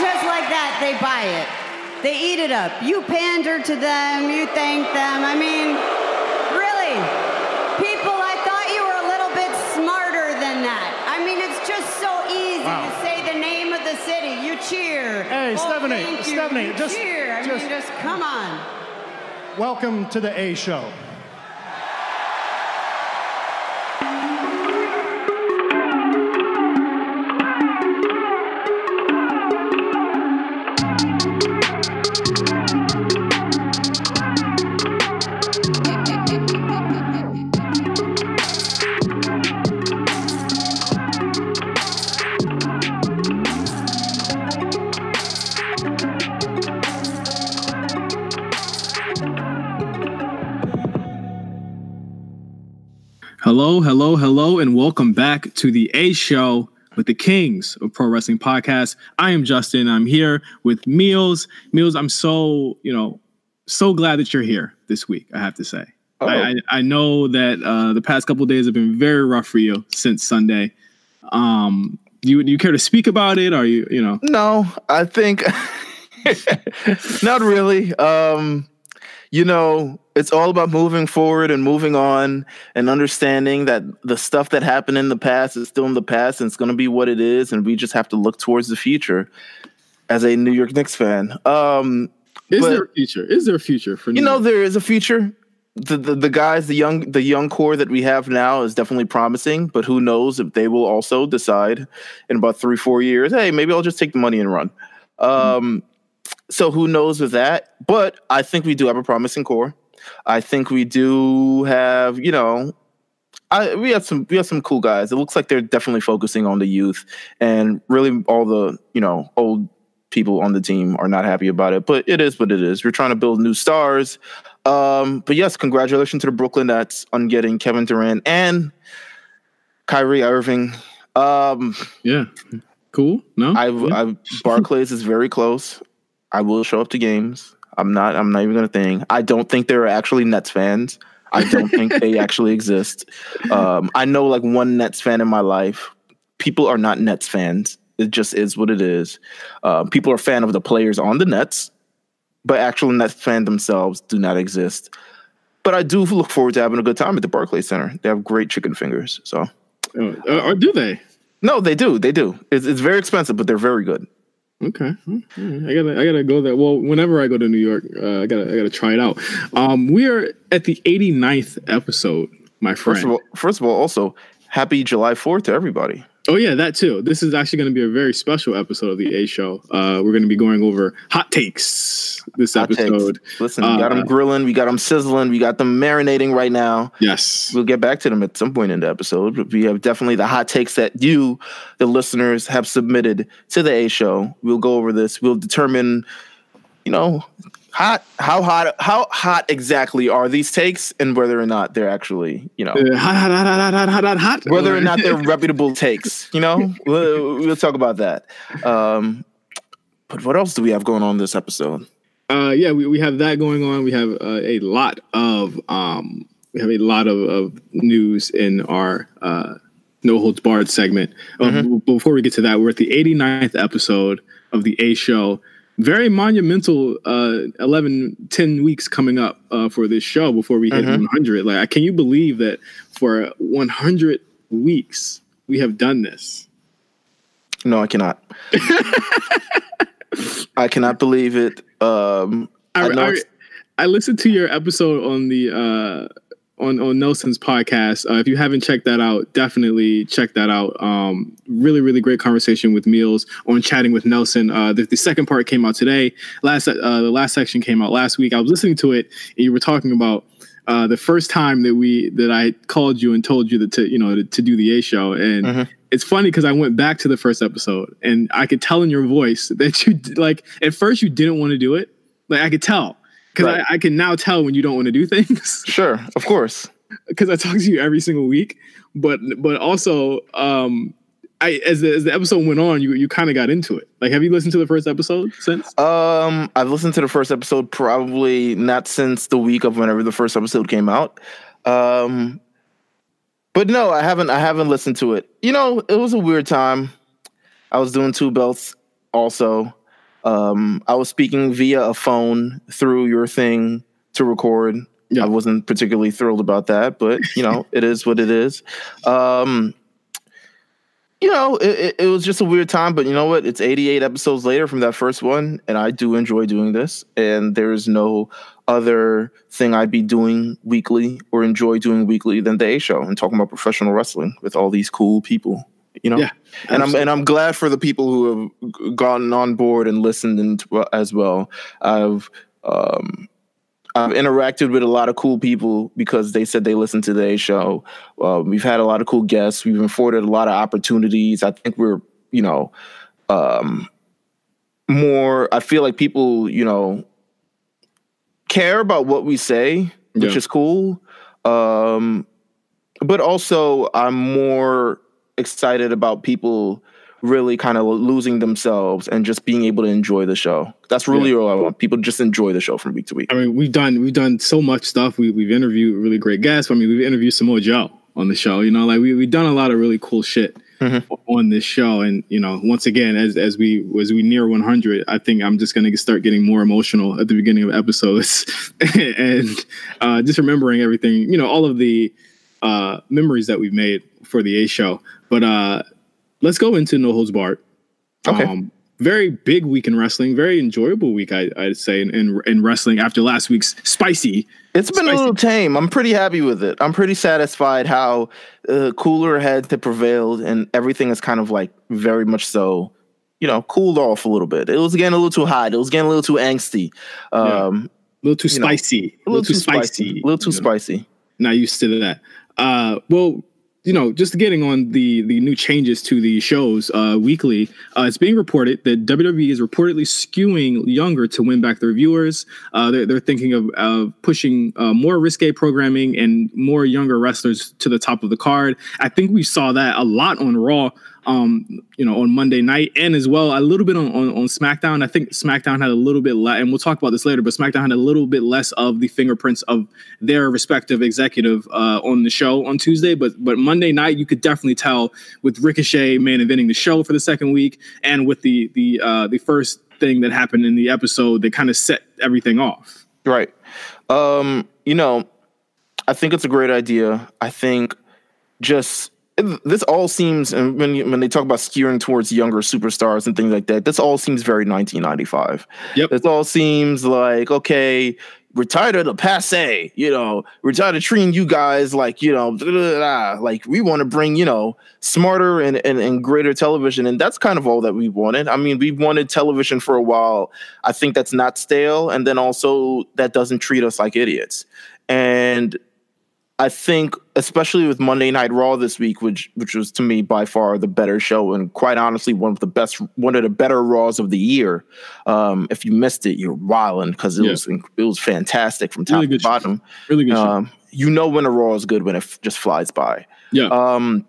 just like that, they buy it. They eat it up. You pander to them, you thank them. I mean, really, people, I thought you were a little bit smarter than that. I mean, it's just so easy Wow. to say the name of the city. You cheer. Hey, oh, Stephanie, you. Stephanie, you just- cheer. I just- mean, just come on. Welcome to the A Show. Hello, hello, hello, and welcome back to the A Show with the Kings of Pro Wrestling Podcast. I am Justin. I'm here with Meelz. Meelz, I'm so, you know, so glad that you're here this week, I have to say. Oh. I, I, I know that uh, the past couple days have been very rough for you since Sunday. Um, do you, do you care to speak about it? Are you, you know, No, I think not really. Um, you know, it's all about moving forward and moving on and understanding that the stuff that happened in the past is still in the past and it's going to be what it is. And we just have to look towards the future as a New York Knicks fan. Um, is but- there a future? Is there a future for you know, York? there is a future. The, the the guys, the young the young core that we have now is definitely promising, but who knows if they will also decide in about three four years, hey, maybe I'll just take the money and run. Um, so who knows with that? But I think we do have a promising core. I think we do have, you know, I we have some we have some cool guys. It looks like they're definitely focusing on the youth, and really all the you know old people on the team are not happy about it. But it is what it is. We're trying to build new stars. Um, but yes, congratulations to the Brooklyn Nets on getting Kevin Durant and Kyrie Irving. Um, yeah. Cool. No? I, Yeah. I've Barclays is very close. I will show up to games. I'm not. I'm not even gonna think. I don't think there are actually Nets fans. I don't think they actually exist. Um, I know like one Nets fan in my life. People are not Nets fans. It just is what it is. Uh, people are fan of the players on the Nets, but actual Nets fan themselves do not exist. But I do look forward to having a good time at the Barclays Center. They have great chicken fingers. So uh, or do they? no, they do. They do. It's, it's very expensive, but they're very good. Okay, I gotta I gotta go there. Well, whenever I go to New York, uh, I gotta I gotta try it out. Um, we are at the 89th episode, my friend. First of all, first of all, also happy July Fourth to everybody. Oh yeah, that too. This is actually going to be a very special episode of the A Show. Uh, we're going to be going over hot takes this Hot takes. episode. Listen, we got Uh, them grilling, we got them sizzling, we got them marinating right now. Yes, We'll get back to them at some point in the episode. But we have definitely the hot takes that you, the listeners, have submitted to the A Show. We'll go over this. We'll determine, you know, hot how hot how hot exactly are these takes and whether or not they're actually you know? Uh, hot, hot, hot, hot, hot, hot, hot, whether or not they're reputable takes you know? We'll, we'll talk about that. Um, but what else do we have going on this episode? Uh, yeah we, we have that going on. We have uh, a lot of um, we have a lot of, of news in our uh, no holds barred segment. Um, mm-hmm. um, before we get to that we're at the 89th episode of the a show. Very monumental uh, 11, 10 weeks coming up uh, for this show before we hit 100. Like, can you believe that for 100 weeks we have done this? No, I cannot. I cannot believe it. Um, I, I, I, I listened to your episode on the uh, on on Nelson's podcast. Uh, if you haven't checked that out, definitely check that out. Um, really, really great conversation with Meelz on chatting with Nelson. Uh, the, the second part came out today. Last uh, the last section came out last week. I was listening to it, and you were talking about. Uh, the first time that we that I called you and told you that to you know to, to do the A show and Mhm. it's funny because I went back to the first episode and I could tell in your voice that you like at first you didn't want to do it like I could tell because Right. I, I can now tell when you don't want to do things sure, of course. because I talk to you every single week. But but also, um, I as the, as the episode went on, you you kind of got into it. Like, have you listened to the first episode since? Um, I've listened to the first episode probably not since the week of whenever the first episode came out. Um, but no, I haven't. I haven't listened to it. You know, it was a weird time. I was doing two belts also. Um, I was speaking via a phone through your thing to record. Yeah. I wasn't particularly thrilled about that, but you know, it is what it is. Um, you know, it, it, was just a weird time, but you know what? It's 88 episodes later from that first one, and I do enjoy doing this. And there's no other thing I'd be doing weekly or enjoy doing weekly than the A show and talking about professional wrestling with all these cool people. You know, Yeah, and I'm and I'm glad for the people who have gotten on board and listened and as well. I've um, I've interacted with a lot of cool people because they said they listened to the show. Uh, we've had a lot of cool guests. We've afforded a lot of opportunities. I think we're, you know, um, more. I feel like people, you know, care about what we say, which Yeah. is cool. Um, but also, I'm more excited about people really kind of losing themselves and just being able to enjoy the show. That's really all I want. People just enjoy the show from week to week. I mean, we've done we've done so much stuff. We we've interviewed really great guests. I mean, we've interviewed Samoa Joe on the show. You know, like we we've done a lot of really cool shit on this show. And you know, once again, as as we as we near 100, I think I'm just gonna start getting more emotional at the beginning of episodes, and uh, just remembering everything. You know, all of the uh, memories that we've made for the A show. But uh, let's go into No Holds Barred. Okay. Um, very big week in wrestling. Very enjoyable week, I, I'd say, in, in in wrestling after last week's spicy. It's been a little tame. I'm pretty happy with it. I'm pretty satisfied how uh, cooler heads have prevailed and everything is kind of like very much so, you know, cooled off a little bit. It was getting a little too hot. It was getting a little too angsty. Um, A little too You know, spicy. a little too spicy. A little too you know. spicy. not used to that. Uh, well, you know, just getting on the the new changes to the shows uh, weekly, uh, it's being reported that WWE is reportedly skewing younger to win back their viewers. Uh, they're, they're thinking of, of pushing uh, more risque programming and more younger wrestlers to the top of the card. I think we saw that a lot on Raw. Um, you know, on Monday night and as well a little bit on, on, on SmackDown. I think SmackDown had a little bit less, and we'll talk about this later, but SmackDown had a little bit less of the fingerprints of their respective executive uh, on the show on Tuesday. But but Monday night, you could definitely tell with Ricochet main eventing the show for the second week, and with the the uh, the first thing that happened in the episode that kind of set everything off. Right. Um, you know, I think it's a great idea. I think just this all seems and when you, when they talk about skewing towards younger superstars and things like that, this all seems very 1995. Yep. This all seems like okay, retire to the passe, you know, retire to treating you guys like you know, da, da, da. like we want to bring you know smarter and, and and greater television, and that's kind of all that we wanted. I mean, we've wanted television for a while. I think that's not stale, and then also that doesn't treat us like idiots. And I think, especially with Monday Night Raw this week, which which was to me by far the better show, and quite honestly, one of the best, one of the better Raws of the year. Um, if you missed it, you're wilding because it Yeah. was it was fantastic from top Really to good show. bottom. Really good show. Um, you know when a Raw is good when it f- just flies by. Yeah. Um,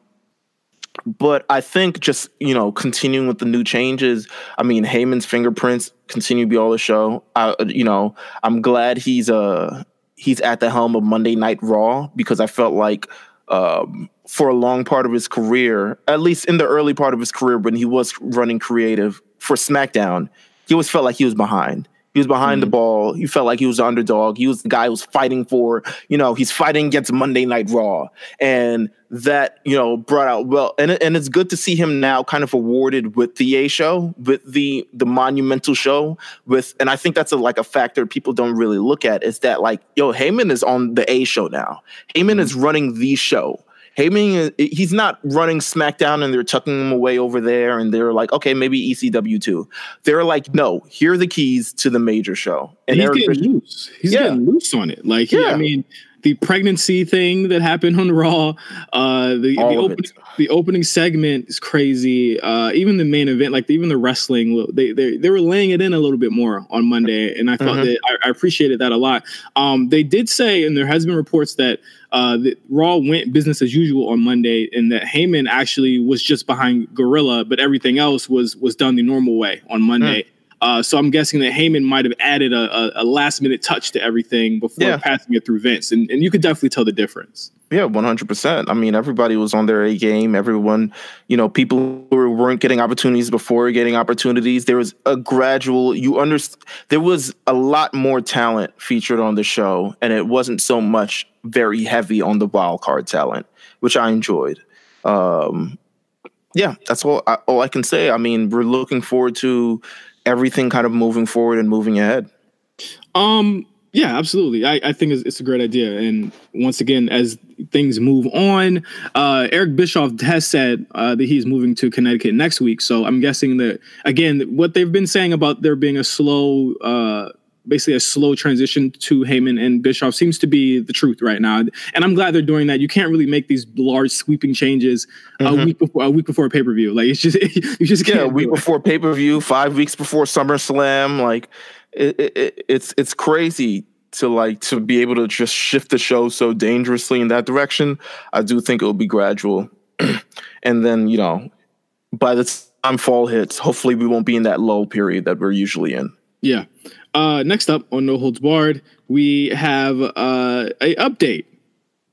but I think just you know continuing with the new changes. I mean, Heyman's fingerprints continue to be all the show. I, you know, I'm glad he's uh he's at the helm of Monday Night Raw because I felt like um, for a long part of his career, at least in the early part of his career when he was running creative for SmackDown, he always felt like he was behind. He was behind the ball. He felt like he was the underdog. He was the guy who was fighting for, you know, he's fighting against Monday Night Raw. And that, you know, brought out well, and, and it's good to see him now kind of awarded with the A show, with the the monumental show, with and I think that's a like a factor people don't really look at is that like, yo, Heyman is on the A show now. Heyman is mm-hmm. running the show. Heyman, uh, he's not running SmackDown and they're tucking him away over there and they're like, okay, maybe ECW too. They're like, no, here are the keys to the major show. And he's Eric getting loose. He's Yeah. getting loose on it. Like, he- Yeah. I mean, the pregnancy thing that happened on Raw, uh, the, the opening, the opening segment is crazy. Uh, even the main event, like even the wrestling, they, they they were laying it in a little bit more on Monday, and I thought Mhm. that I, I appreciated that a lot. Um, they did say, and there has been reports that uh, that Raw went business as usual on Monday, and that Heyman actually was just behind Gorilla, but everything else was was done the normal way on Monday. Uh, so I'm guessing that Heyman might have added a, a, a last minute touch to everything before Yeah. passing it through Vince, and, and you could definitely tell the difference. Yeah, one hundred percent. I mean, everybody was on their A game. Everyone, you know, people who weren't getting opportunities before getting opportunities. There was a gradual. You understand. There was a lot more talent featured on the show, and it wasn't so much very heavy on the wild card talent, which I enjoyed. Um, yeah, that's all. I, all I can say. I mean, we're looking forward to everything kind of moving forward and moving ahead. Um, yeah, absolutely. I, I think it's, it's a great idea. And once again, as things move on, uh, Eric Bischoff has said uh, that he's moving to Connecticut next week. So I'm guessing that again, what they've been saying about there being a slow, uh, basically a slow transition to Heyman and Bischoff seems to be the truth right now. And I'm glad they're doing that. You can't really make these large sweeping changes a mm-hmm. week before a week before pay per view. Like it's just you just can't. yeah, a week before pay per view, five weeks before SummerSlam. Like it, it- it's it's crazy to like to be able to just shift the show so dangerously in that direction. I do think it will be gradual, and then you know, by the time fall hits, hopefully we won't be in that lull period that we're usually in. Yeah. Uh, next up on No Holds Barred, we have uh, a update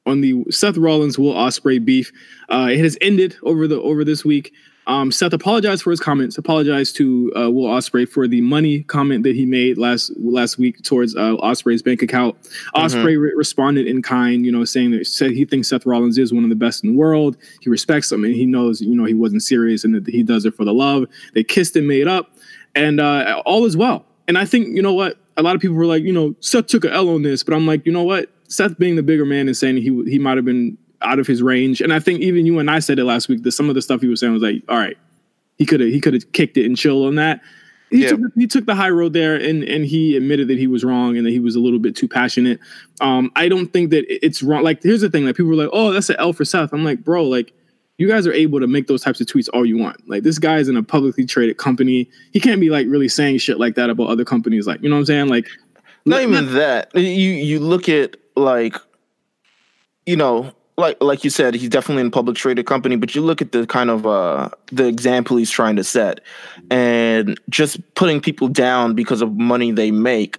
on the Seth Rollins Will Ospreay beef. Uh, it has ended over the over this week. Um, Seth apologized for his comments. Apologized to uh, Will Ospreay for the money comment that he made last last week towards uh, Ospreay's bank account. Ospreay re- responded in kind, you know, saying that said he thinks Seth Rollins is one of the best in the world. He respects him, and he knows, you know, he wasn't serious and that he does it for the love. They kissed and made up, and uh, all is well. And I think you know what a lot of people were like, you know, Seth took a L on this, but I'm like, you know what, Seth being the bigger man and saying he he might have been out of his range, and I think even you and I said it last week that some of the stuff he was saying was like, all right, he could have he could have kicked it and chilled on that. He, Yeah. took, he took the high road there, and and he admitted that he was wrong and that he was a little bit too passionate. Um, I don't think that it's wrong. Like, here's the thing: like people were like, "Oh, that's an L for Seth." I'm like, bro, like you guys are able to make those types of tweets all you want. Like this guy's in a publicly traded company. He can't be like really saying shit like that about other companies. Like, you know what I'm saying? Like, Not even that. You you look at like, you know, like like you said, he's definitely in a public traded company, but you look at the kind of uh the example he's trying to set, and just putting people down because of money they make.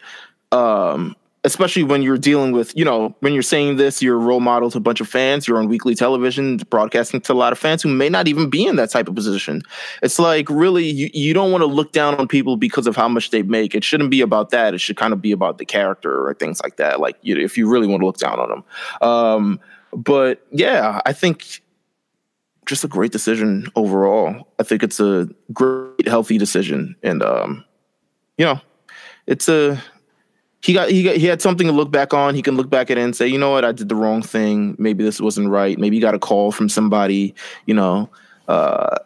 Um, especially when you're dealing with, you know, when you're saying this, you're a role model to a bunch of fans. You're on weekly television, broadcasting to a lot of fans who may not even be in that type of position. It's like really, you, you don't want to look down on people because of how much they make. It shouldn't be about that. It should kind of be about the character or things like that. Like, you if you really want to look down on them. Um, but yeah, I think just a great decision overall. I think it's a great, healthy decision, and um, you know, it's a he got he got he had something to look back on. He can look back at it and say, you know what, I did the wrong thing. Maybe this wasn't right. Maybe he got a call from somebody, you know, uh,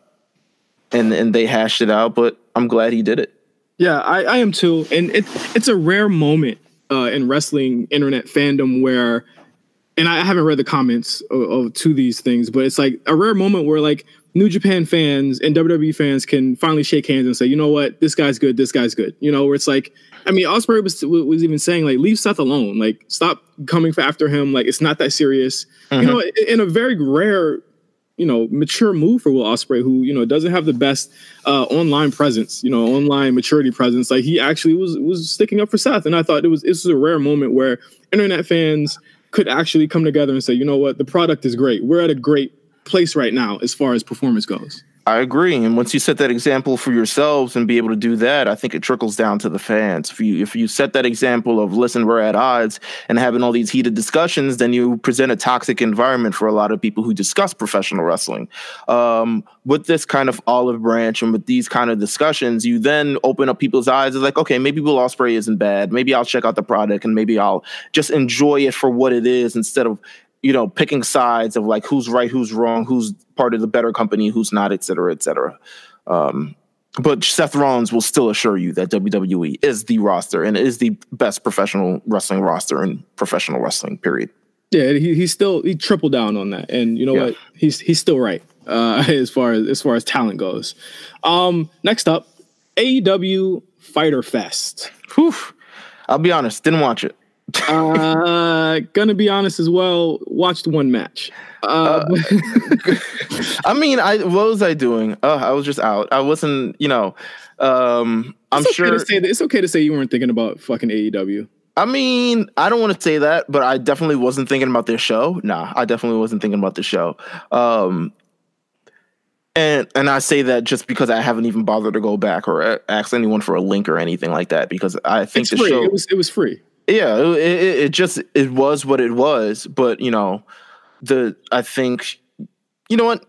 and and they hashed it out. But I'm glad he did it. Yeah, I, I am too. And it, it's a rare moment uh, in wrestling internet fandom where, and I haven't read the comments of, of to these things, but it's like a rare moment where like New Japan fans and WWE fans can finally shake hands and say, you know what, this guy's good, this guy's good. You know, where it's like, I mean, Ospreay was was even saying like, leave Seth alone, like stop coming for after him, like it's not that serious. You know, in- in a very rare you know, mature move for Will Ospreay, who you know doesn't have the best uh, online presence, you know, online maturity presence. Like he actually was was sticking up for Seth, and I thought it was this was a rare moment where internet fans could actually come together and say, you know what, the product is great. We're at a great place right now as far as performance goes. I agree. And once you set that example for yourselves and be able to do that, I think it trickles down to the fans. If you if you set that example of listen, we're at odds and having all these heated discussions, then you present a toxic environment for a lot of people who discuss professional wrestling. Um, with this kind of olive branch and with these kind of discussions, you then open up people's eyes. It's like, okay, maybe Will Ospreay isn't bad. Maybe I'll check out the product and maybe I'll just enjoy it for what it is instead of you know, picking sides of like who's right, who's wrong, who's part of the better company, who's not, et cetera, et cetera. Um, but Seth Rollins will still assure you that WWE is the roster and is the best professional wrestling roster in professional wrestling. Period. Yeah, he he still he tripled down on that, and you know Yeah. what? He's he's still right uh, as far as as far as talent goes. Um, next up, AEW Fyter Fest. Whew. I'll be honest, didn't watch it. Uh, gonna be honest as well. Watched one match. Uh, I mean, I what was I doing? Uh, I was just out. I wasn't, you know. Um, I'm it's okay sure. to say that, it's okay to say you weren't thinking about fucking AEW. I mean, I don't want to say that, but I definitely wasn't thinking about this show. Nah, I definitely wasn't thinking about the show. Um, and and I say that just because I haven't even bothered to go back or ask anyone for a link or anything like that because I think It's the free. show It was it was free. Yeah it, it, it just it was what it was but you know the i think you know what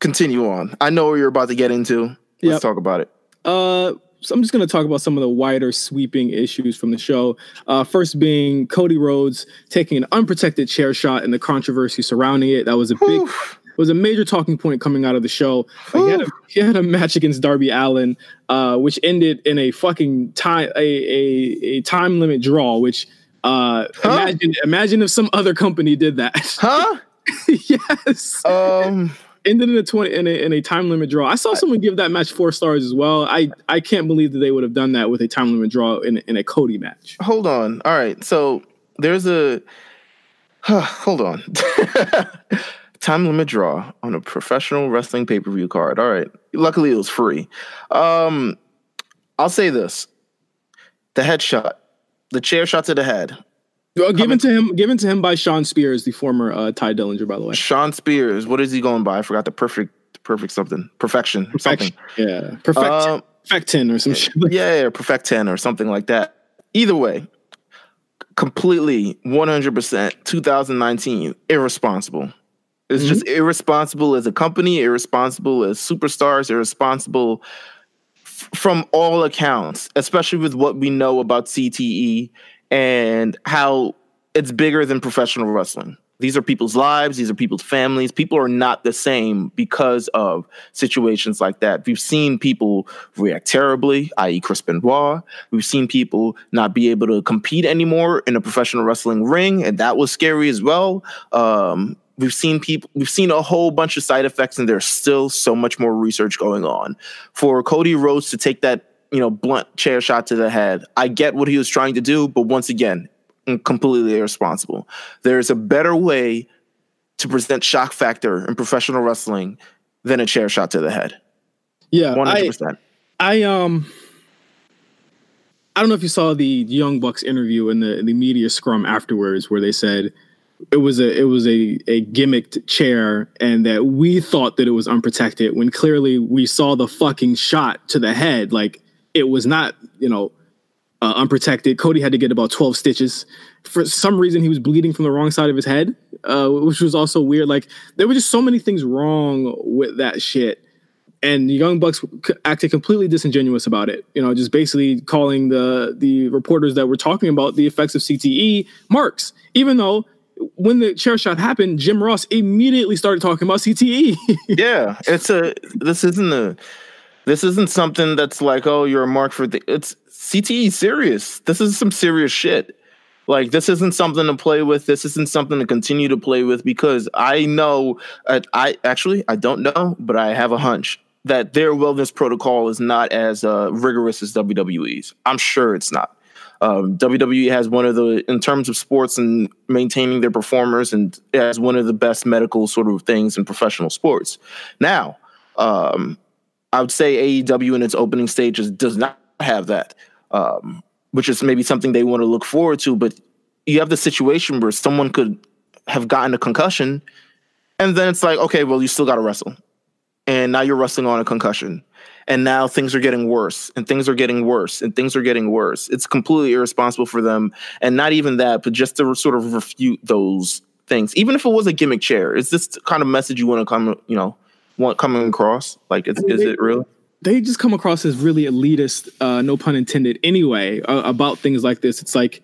continue on i know what you're about to get into let's Yep. talk about it Uh, so I'm just going to talk about some of the wider sweeping issues from the show. Uh, first being Cody Rhodes taking an unprotected chair shot and the controversy surrounding it. That was a big, was a major talking point coming out of the show. Uh, he, had a, he had a match against Darby Allin, uh, which ended in a fucking time a a, a time limit draw. Which uh, Huh? imagine imagine if some other company did that. huh yes um ended in a 20 in a, in a time limit draw. I saw someone give that match four stars as well. I I can't believe that they would have done that with a time limit draw in in a Cody match. hold on all right so there's a hold on time limit draw on a professional wrestling pay-per-view card all right luckily it was free um i'll say this the headshot the chair shot to the head Well, given to him given to him by Shawn Spears, the former uh, Tye Dillinger, by the way. Shawn Spears, what is he going by? I forgot the perfect, perfect something, perfection, something. Yeah, perfect, Um, perfectin or some shit. yeah, yeah, perfect ten or something like that. Either way, completely, one hundred percent, 2019, irresponsible. It's just irresponsible as a company, irresponsible as superstars, irresponsible f- from all accounts, especially with what we know about CTE and how it's bigger than professional wrestling. These are people's lives, these are people's families. People are not the same because of situations like that. We've seen people react terribly, i.e., Chris Benoit. We've seen people not be able to compete anymore in a professional wrestling ring, and that was scary as well. Um, we've seen people, we've seen a whole bunch of side effects, and there's still so much more research going on. For Cody Rhodes to take that, you know, blunt chair shot to the head, I get what he was trying to do, but once again, completely irresponsible. There's a better way to present shock factor in professional wrestling than a chair shot to the head. Yeah, One hundred I, percent. I um, I don't know if you saw the Young Bucks interview in the in the media scrum afterwards, where they said it was a it was a a gimmicked chair, and that we thought that it was unprotected when clearly we saw the fucking shot to the head. Like it was not, you know, uh, unprotected. Cody had to get about 12 stitches. For some reason, he was bleeding from the wrong side of his head, uh, which was also weird. Like, there were just so many things wrong with that shit. And the Young Bucks acted completely disingenuous about it. You know, just basically calling the the reporters that were talking about the effects of CTE marks, even though when the chair shot happened, Jim Ross immediately started talking about. CTE. yeah, it's a. This isn't a. This isn't something that's like, oh, you're a mark for the. It's CTE serious. This is some serious shit. Like this isn't something to play with. This isn't something to continue to play with because I know. Uh, I actually I don't know, but I have a hunch that their wellness protocol is not as uh, rigorous as WWE's. I'm sure it's not. Um, WWE has one of the, in terms of sports and maintaining their performers, and has one of the best medical sort of things in professional sports. Now, um, I would say AEW in its opening stages does not have that, um, which is maybe something they want to look forward to. But you have the situation where someone could have gotten a concussion, and then it's like, okay, well, you still got to wrestle, and now you're wrestling on a concussion, and now things are getting worse, and things are getting worse, and things are getting worse. It's completely irresponsible for them, and not even that, but just to sort of refute those things, even if it was a gimmick chair. Is this the kind of message you want to come, you know? want coming across? Like, is, is it real? they just come across as really elitist, uh, no pun intended, anyway, uh, about things like this. It's like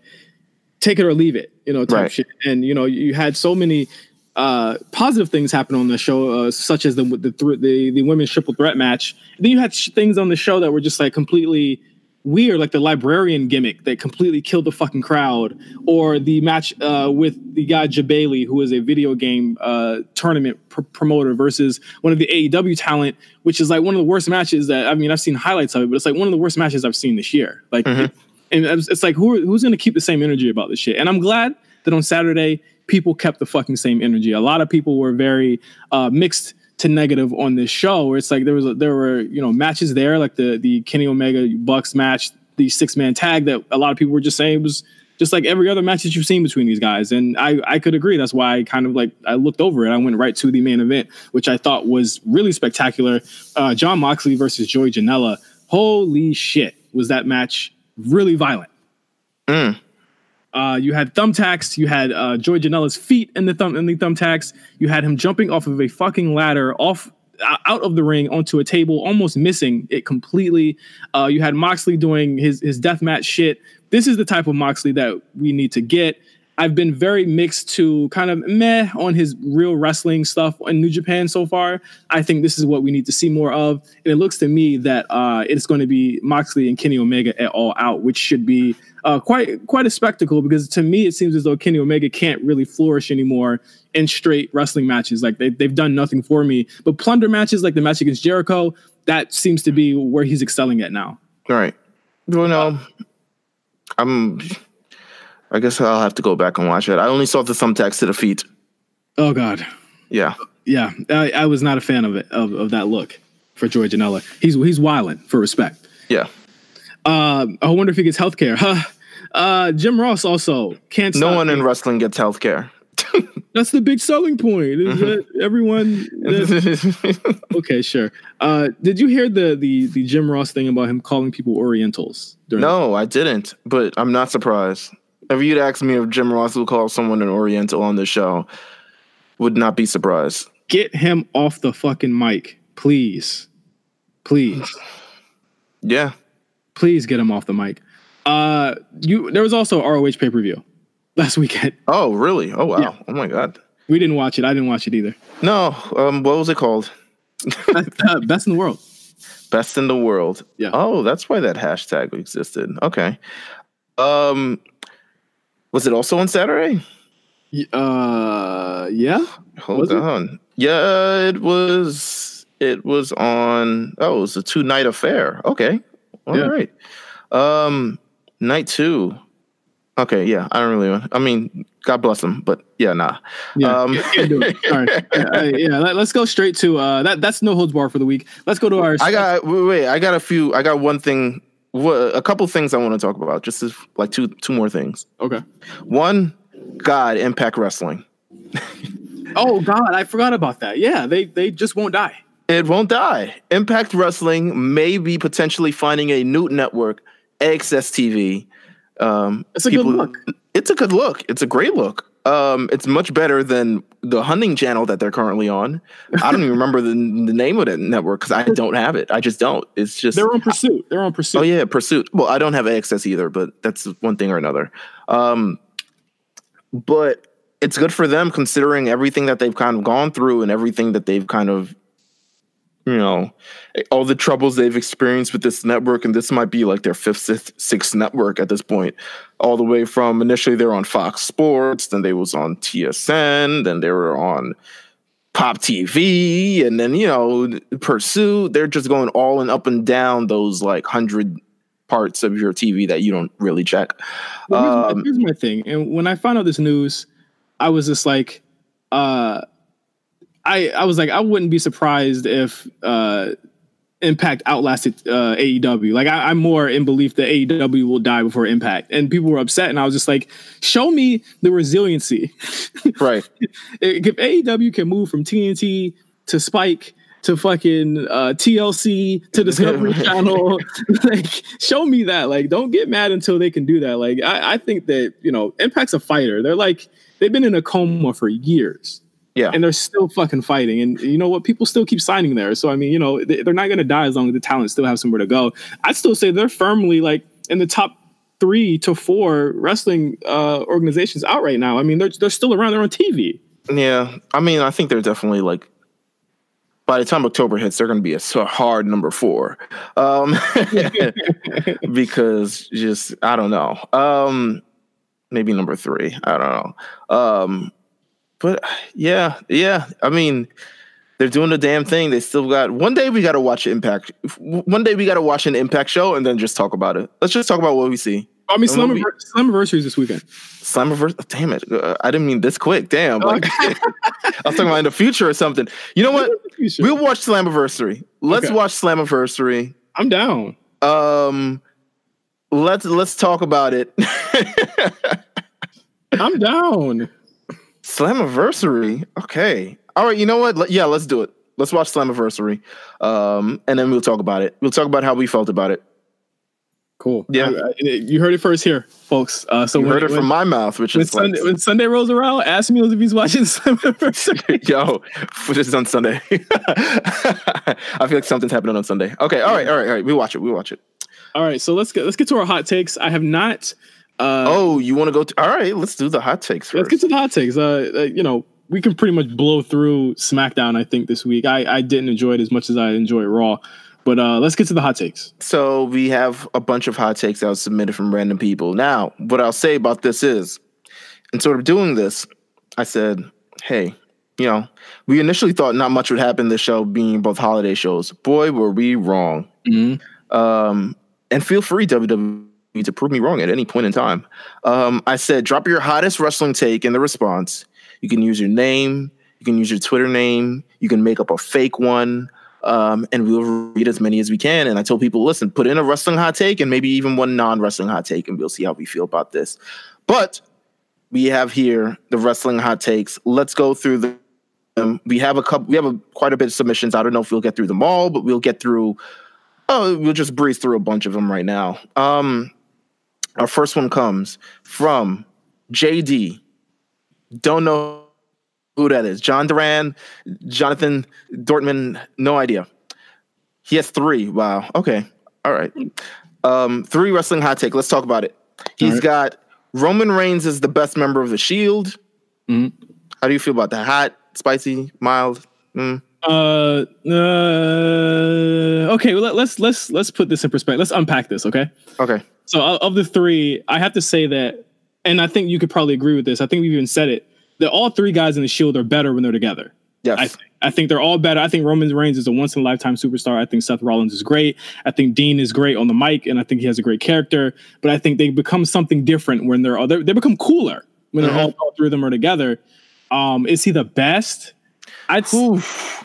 take it or leave it, you know, type Right. shit. And you know, you had so many uh, positive things happen on the show, uh, such as the the, thr the the women's triple threat match. then you had sh- things on the show that were just like completely weird, like the librarian gimmick that completely killed the fucking crowd, or the match uh, with the guy Jebailey, who is a video game uh, tournament pr- promoter, versus one of the AEW talent, which is like one of the worst matches that I mean I've seen highlights of it, but it's like one of the worst matches I've seen this year. Like Mhm. it, And it's it's like who who's going to keep the same energy about this shit? And I'm glad that on Saturday people kept the fucking same energy. A lot of people were very uh, mixed to negative on this show. Where it's like there was a, there were you know matches there like the the Kenny Omega Bucks match, the six man tag that a lot of people were just saying was just like every other match that you've seen between these guys. And I, I could agree. That's why I kind of like I looked over it. I went right to the main event, which I thought was really spectacular. Uh, Jon Moxley versus Joey Janela. Holy shit, was that match really violent? Mm. Uh, you had thumbtacks. You had uh, Joey Janela's feet in the thumb in the thumbtacks. You had him jumping off of a fucking ladder off out of the ring onto a table, almost missing it completely. Uh, you had Moxley doing his his death match shit. This is the type of Moxley that we need to get. I've been very mixed to kind of meh on his real wrestling stuff in New Japan so far. I think this is what we need to see more of. And it looks to me that uh, it's going to be Moxley and Kenny Omega at all out, which should be uh, quite quite a spectacle because to me it seems as though Kenny Omega can't really flourish anymore in straight wrestling matches. Like they, they've done nothing for me. But plunder matches like the match against Jericho, that seems to be where he's excelling at now. All right. Well, no, I'm. I guess I'll have to go back and watch it. I only saw the thumbtacks to the feet. Oh God. Yeah. Yeah. I, I was not a fan of it of, of that look for Joey Janela. He's he's wilding for respect. Yeah. Uh, I wonder if he gets health care. Huh. Uh, Jim Ross also can't. No one me. in wrestling gets health care. That's the big selling point. Is that everyone? that- okay, sure. Uh, did you hear the the the Jim Ross thing about him calling people Orientals? During no, I didn't, but I'm not surprised. If you'd asked me if Jim Ross would call someone an Oriental on the show, would not be surprised. Get him off the fucking mic, please, please, Yeah. please get him off the mic. Uh, you. There was also ROH pay per view last weekend. Oh, really? Oh, wow. Yeah. Oh, my God. We didn't watch it. I didn't watch it either. No. Um. What was it called? Uh, best in the world. Best in the world. Yeah. Oh, that's why that hashtag existed. Okay. Um. Was it also on Saturday? Uh, yeah. Hold Was it? on. Yeah, it was. It was on. Oh, it was a two night affair. Okay. All Yeah. right. Um, night two. Okay. Yeah. I don't really. want- I mean, God bless them, but yeah, nah. Yeah, Um, can't- can't do it. All right. Uh, yeah, let, us go straight to uh, that. That's no holds bar for the week. Let's go to our. I got wait, wait. I got a few. I got one thing. A couple things I want to talk about. Just as, like two two more things. okay. One, God, Impact Wrestling. Oh God, I forgot about that. Yeah, they they just won't die. It won't die. Impact Wrestling may be potentially finding a new network, AXS TV. Um, It's a good look. It's a good look. It's a great look. Um, it's much better than the hunting channel that they're currently on. I don't even remember the, the name of that network because I don't have it. I just don't. It's just They're on pursuit. They're on pursuit. Oh yeah, Pursuit. Well, I don't have access either, but that's one thing or another. Um, but it's good for them considering everything that they've kind of gone through and everything that they've kind of, you know, all the troubles they've experienced with this network. And this might be like their fifth, sixth, sixth network at this point. All the way from initially they were on Fox Sports, then they was on TSN, then they were on Pop TV, and then you know pursue They're just going all and up and down those like hundred parts of your TV that you don't really check. Well, here's, my, Um, here's my thing. And when I found out this news, I was just like, uh, I I was like, I wouldn't be surprised if uh, Impact outlasted uh, AEW. Like I, I'm more in belief that AEW will die before Impact, and people were upset, and I was just like, show me the resiliency. right. if AEW can move from TNT to Spike to fucking uh, TLC to Discovery Channel, like show me that. Like, don't get mad until they can do that. Like, I, I think that you know, Impact's a fighter. They're like they've been in a coma for years. Yeah. And they're still fucking fighting. And you know what? People still keep signing there. So, I mean, you know, they- they're not going to die as long as the talent still have somewhere to go. I'd still say they're firmly like in the top three to four wrestling uh, organizations out right now. I mean, they're, they're still around. They're on TV. Yeah. I mean, I think they're definitely like. By the time October hits, they're going to be a so hard number four, um, because just I don't know, um, maybe number three. I don't know, um, but yeah, yeah. I mean, they're doing the damn thing. They still got one day. We got to watch Impact. One day we got to watch an Impact show and then just talk about it. Let's just talk about what we see. I mean, A movie- Slammiversary is this weekend. Slammiversary. Damn it! Uh, I didn't mean this quick. Damn. Like, I was talking about in the future or something. You know what? We'll watch Slammiversary. Let's Okay. watch Slammiversary. I'm down. Um, let's let's talk about it. I'm down. Slammiversary. Okay. All right. You know what? Let- Yeah, let's do it. Let's watch Slammiversary. Um, and then we'll talk about it. We'll talk about how we felt about it. Cool. Yeah. I- I- you heard it first here, folks. Uh, so You when, heard it when, from my mouth, which when is like, when Sunday rolls around, ask me if he's watching Slammiversary. yo, this is on Sunday. I feel like something's happening on Sunday. Okay. All right. All right. All right. We watch it. We watch it. All right, so let's get let's get to our hot takes. I have not. Uh, Oh, you want to go? To, all right. Let's do the hot takes let's get to the hot takes. Uh, uh, you know, we can pretty much blow through SmackDown. I think this week. I I didn't enjoy it as much as I enjoy Raw, but uh, let's get to the hot takes. So we have a bunch of hot takes that was submitted from random people. Now, what I'll say about this is, in sort of doing this, I said, hey, you know, we initially thought not much would happen this show being both holiday shows. Boy, were we wrong. Um, and feel free, WWE, to prove me wrong at any point in time. Um, I said, drop your hottest wrestling take in the response. You can use your name, you can use your Twitter name, you can make up a fake one, um, and we'll read as many as we can. And I told people, listen, put in a wrestling hot take and maybe even one non wrestling hot take, and we'll see how we feel about this. But we have here the wrestling hot takes. Let's go through the. Um, we have a couple. We have a, quite a bit of submissions. I don't know if we'll get through them all, but we'll get through. Oh, we'll just breeze through a bunch of them right now. Um, our first one comes from JD. Don't know who that is. John Duran, Jonathan Dortmund. No idea. He has three. Wow. Okay. All right. Um, three wrestling hot take. Let's talk about it. He's right. got Roman Reigns is the best member of the Shield. Mhm. How do you feel about that? Hot, spicy, mild? Mm. Uh, uh, okay. Well, let, let's let's let's put this in perspective. Let's unpack this. Okay. Okay. So of the three, I have to say that, and I think you could probably agree with this. I think we've even said it that all three guys in the Shield are better when they're together. Yes. I, th- I think they're all better. I think Roman Reigns is a once in a lifetime superstar. I think Seth Rollins is great. I think Dean is great on the mic, and I think he has a great character. But I think they become something different when they're all they they become cooler when they're Mhm. all, all three of them are together. Um, is he the best? I'd Oof.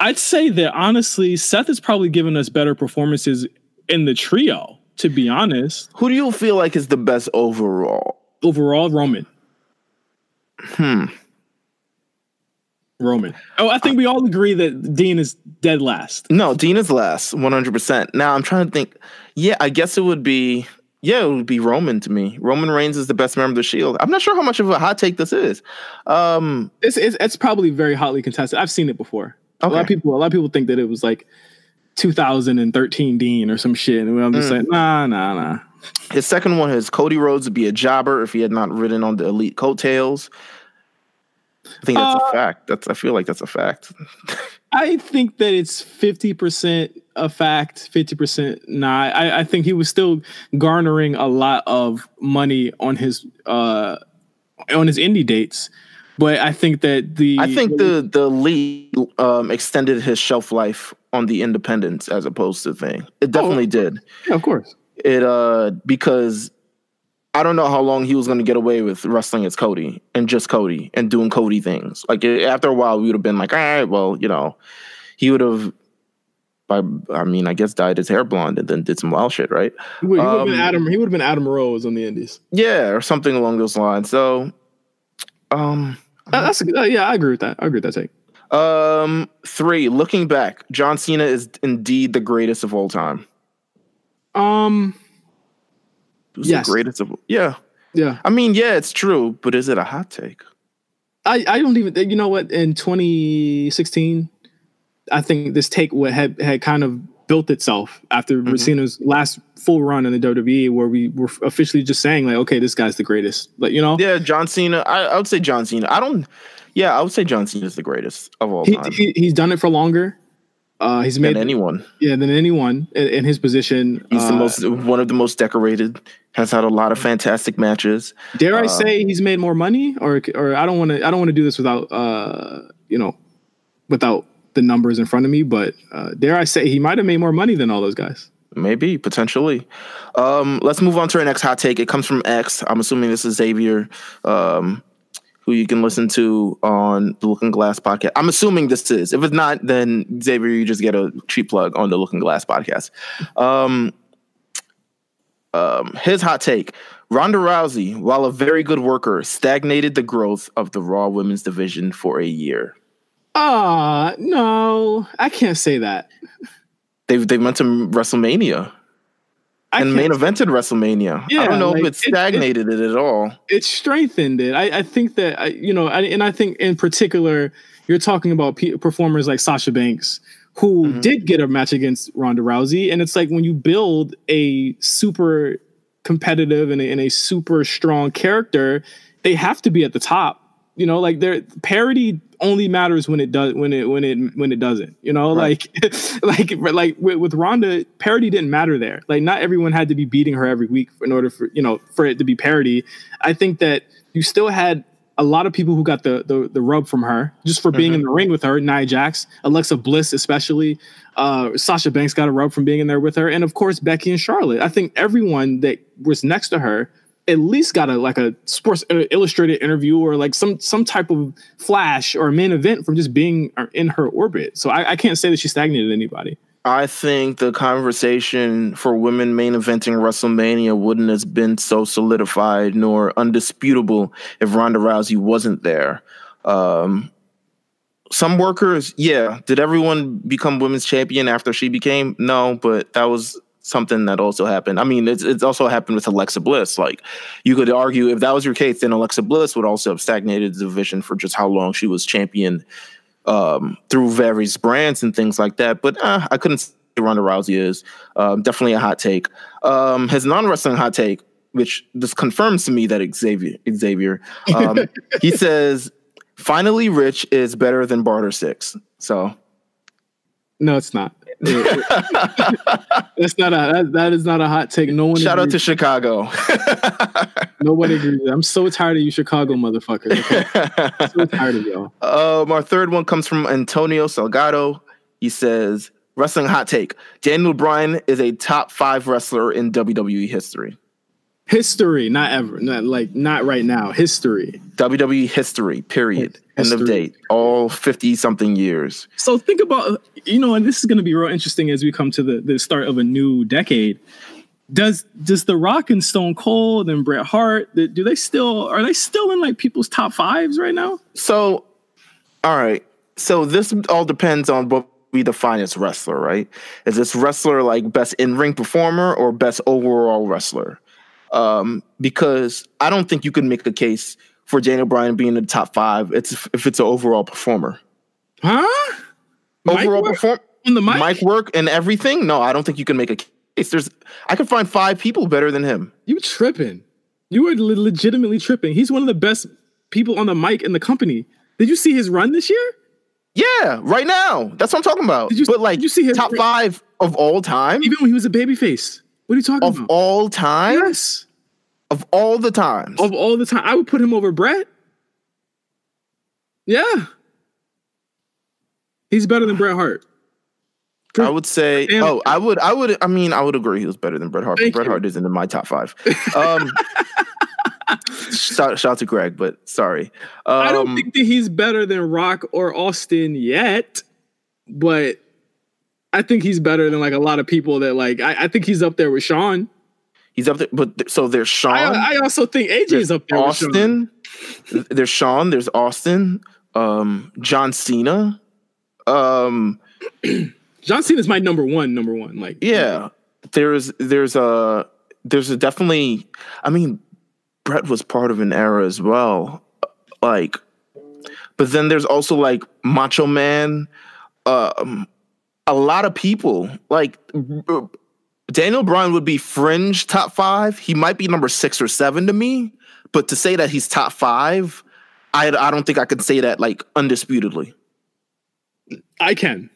I'd say that honestly, Seth has probably given us better performances in the trio. To be honest, Who do you feel like is the best overall? overall, Roman. Hmm. Roman. Oh, I think we all agree that Dean is dead last. No, Dean is last, 100%. Now I'm trying to think. Yeah, I guess it would be. Yeah, it would be Roman to me. Roman Reigns is the best member of the Shield. I'm not sure how much of a hot take this is. Um, It's, it's it's probably very hotly contested. I've seen it before. A lot of people a lot of people think that it was like 2013 Dean or some shit, and I'm just Mm. like, nah, nah, nah. his second one is Cody Rhodes would be a jobber if he had not ridden on the elite coattails. I think that's Uh, a fact. That's I feel like that's a fact. I think that it's 50% a fact, 50% not. I, I think he was still garnering a lot of money on his uh on his indie dates. But I think that the I think the the elite um, extended his shelf life on the independents as opposed to thing. It definitely did. yeah, of course. it uh because I don't know how long he was going to get away with wrestling as Cody and just Cody and doing Cody things. Like after a while, we would have been like, all right, well, you know, he would have. By, I mean, I guess dyed his hair blonde and then did some wild shit, right? He would, have been Um, Adam. He would have been Adam Rose on the Indies. Yeah, or something along those lines. So, um, That- that's a, uh, yeah. I agree with that. I agree with that take. Um, three. Looking back, John Cena is indeed the greatest of all time. Um. Who's Yes. the greatest of? Yeah, Yeah. I mean, yeah, it's true, but is it a hot take? I, I don't even you know what in 2016 I think this take what had had kind of built itself after Mhm. Cena's last full run in the WWE where we were officially just saying like okay this guy's the greatest like you know Yeah, John Cena. I, I would say John Cena. I don't. Yeah, I would say John Cena is the greatest of all he, time he he's done it for longer uh he's made than anyone. yeah than anyone in, in his position He's the Uh, most one of the most decorated. Has had a lot of fantastic matches. dare I uh, say he's made more money or or I don't want to I don't want to do this without uh you know without the numbers in front of me but uh dare I say he might have made more money than all those guys Maybe potentially. Um, let's move on to our next hot take. It comes from X. I'm assuming this is Xavier, um, who you can listen to on the Looking Glass podcast. I'm assuming this is. If it's not, then Xavier, you just get a cheap plug on the Looking Glass podcast. Um, um, his hot take: Ronda Rousey, while a very good worker, stagnated the growth of the Raw Women's division for a year. Ah, uh, no, I can't say that. They've they went to WrestleMania. I and main evented WrestleMania. Yeah, I don't know like, if it stagnated it, it, it, at all. It strengthened it. I, I think that I, you know, I, and I think in particular, you're talking about performers like Sasha Banks, who mm-hmm. did get a match against Ronda Rousey, and it's like when you build a super competitive and a, and a super strong character, they have to be at the top. You know, like their parity only matters when it does when it when it when it doesn't you know? Right. like like like with, with Ronda parody didn't matter there. Like not everyone had to be beating her every week in order for you know for it to be parody. I think that you still had a lot of people who got the the, the rub from her just for being mm-hmm. in the ring with her Nia Jax Alexa Bliss especially. Uh, Sasha Banks got a rub from being in there with her. And of course Becky and Charlotte. I think everyone that was next to her at least got a like a sports illustrated interview or like some some type of flash or main event from just being uh, in her orbit. So I, I can't say that she stagnated anybody. I think the conversation for women main eventing WrestleMania wouldn't have been so solidified nor undisputable if Ronda Rousey wasn't there. Um, some workers, yeah. Did everyone become women's champion after she became? No, but that was something that also happened. I mean, it's it's also happened with Alexa Bliss. Like you could argue if that was your case, then Alexa Bliss would also have stagnated the division for just how long she was champion um, through various brands and things like that. But uh, I couldn't say Ronda Rousey is um, definitely a hot take. Um, his non wrestling hot take, which this confirms to me that Xavier Xavier, um, he says, "Finally, Rich is better than Barter Six. So, no, it's not. That's not a that, that is not a hot take. No one shout out to Chicago. Nobody agrees. I'm so tired of you, Chicago motherfuckers. Okay? so tired of y'all. Um, our third one comes from Antonio Salgado. He says, "Wrestling hot take: Daniel Bryan is a top five wrestler in WWE history." History, not ever, not like not right now. History. WWE history. Period. End of date. All fifty something years. So think about you know, and this is going to be real interesting as we come to the the start of a new decade. Does does The Rock and Stone Cold and Bret Hart do they still are they still in like people's top fives right now? So, all right. So this all depends on what we define as wrestler, right? Is this wrestler like best in ring performer or best overall wrestler? um, because I don't think you can make a case for Daniel Bryan being in the top five. It's if it's an overall performer. Huh? Overall perform on the mic? mic work and everything. No, I don't think you can make a case. There's I can find five people better than him. You tripping? You were legitimately tripping. He's one of the best people on the mic in the company. Did you see his run this year? Yeah, right now. That's what I'm talking about. Did you, but like, you see his top five of all time? Even when he was a babyface. What are you talking of about? Of all time? Yes. Of all the times. Of all the time. I would put him over Bret. Yeah. He's better than Bret Hart. I would say, Damn. oh, I would, I would, I mean, I would agree he was better than Bret Hart. Thank Bret you. Hart isn't in my top five. Um, shout, shout to Greg, but sorry. Um, I don't um, think that he's better than Rock or Austin yet, but I think he's better than like a lot of people that like. I, I think he's up there with Shawn. He's up there, but so there's Shawn. I, I also think AJ is up there. Austin. there's Shawn. There's Austin. Um, John Cena. Um, John Cena is my number one. Number one. Like yeah, there's there's a there's a definitely. I mean, Bret was part of an era as well. Like, but then there's also like Macho Man. Um, a lot of people like Daniel Bryan would be fringe top five. He might be number six or seven to me, but to say that he's top five, I I don't think I could say that like undisputedly. I can.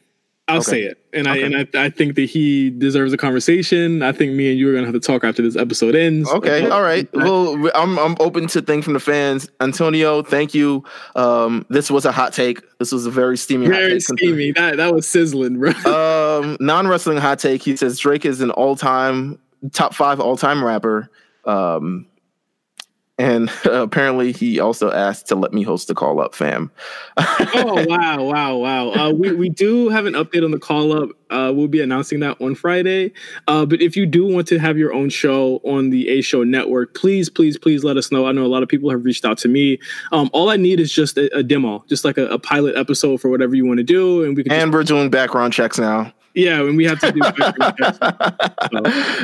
I'll Okay. say it, and I and I, I think that he deserves a conversation. I think me and you are gonna have to talk after this episode ends. Okay, all right. Well, I'm I'm open to things from the fans. Antonio, thank you. Um, this was a hot take. This was a very steamy hot very steamy. That that was sizzling, bro. um, non wrestling hot take. He says Drake is an all time top five all time rapper. Um, and apparently he also asked to let me host the call up, fam. oh wow, wow, wow. Uh, we we do have an update on the call up. Uh, we'll be announcing that on Friday. Uh, but if you do want to have your own show on the A Show Network, please, please, please let us know. I know a lot of people have reached out to me. Um, all I need is just a, a demo, just like a, a pilot episode for whatever you want to do, and we can. Just, And we're doing background checks now. Yeah, and we have to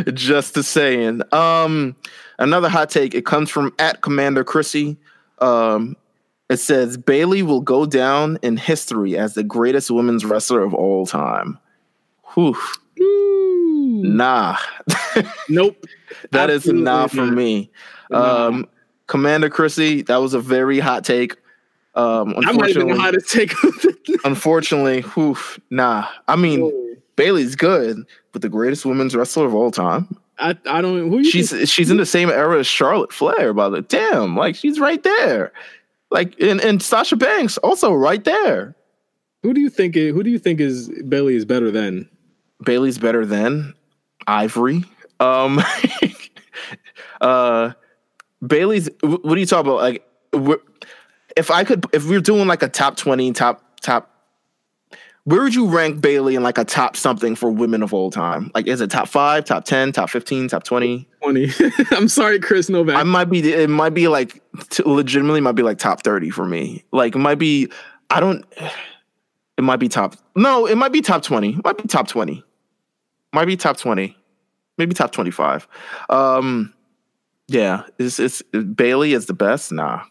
do. Just to saying. Um, another hot take. It comes from at Commander Chrissy. Um, it says Bayley will go down in history as the greatest women's wrestler of all time. Whew. Ooh. Nah, Nope. that is nah for not. me. Um, Commander Chrissy, that was a very hot take. Um, I might have been unfortunately, the hottest take. unfortunately, whew, nah. I mean, Bayley's good, but the greatest women's wrestler of all time. I, I don't. Who she's think- she's in the same era as Charlotte Flair, by the damn, like she's right there. Like and, and Sasha Banks also right there. Who do you think? Who do you think is Bayley is better than? Bayley's better than Ivory. Um uh Bayley's what are you talking about? Like if I could if we are doing like a top 20, top top where would you rank Bayley in like a top something for women of all time? Like is it top 5, top 10, top 15, top 20? Twenty. I'm sorry, Chris Novak. I might be. It might be like legitimately might be like top thirty for me. Like it might be. I don't. It might be top. No, it might be top twenty. It might be top twenty. Might be top twenty. Maybe top twenty-five. Um, yeah. Is it's Bayley is the best? Nah.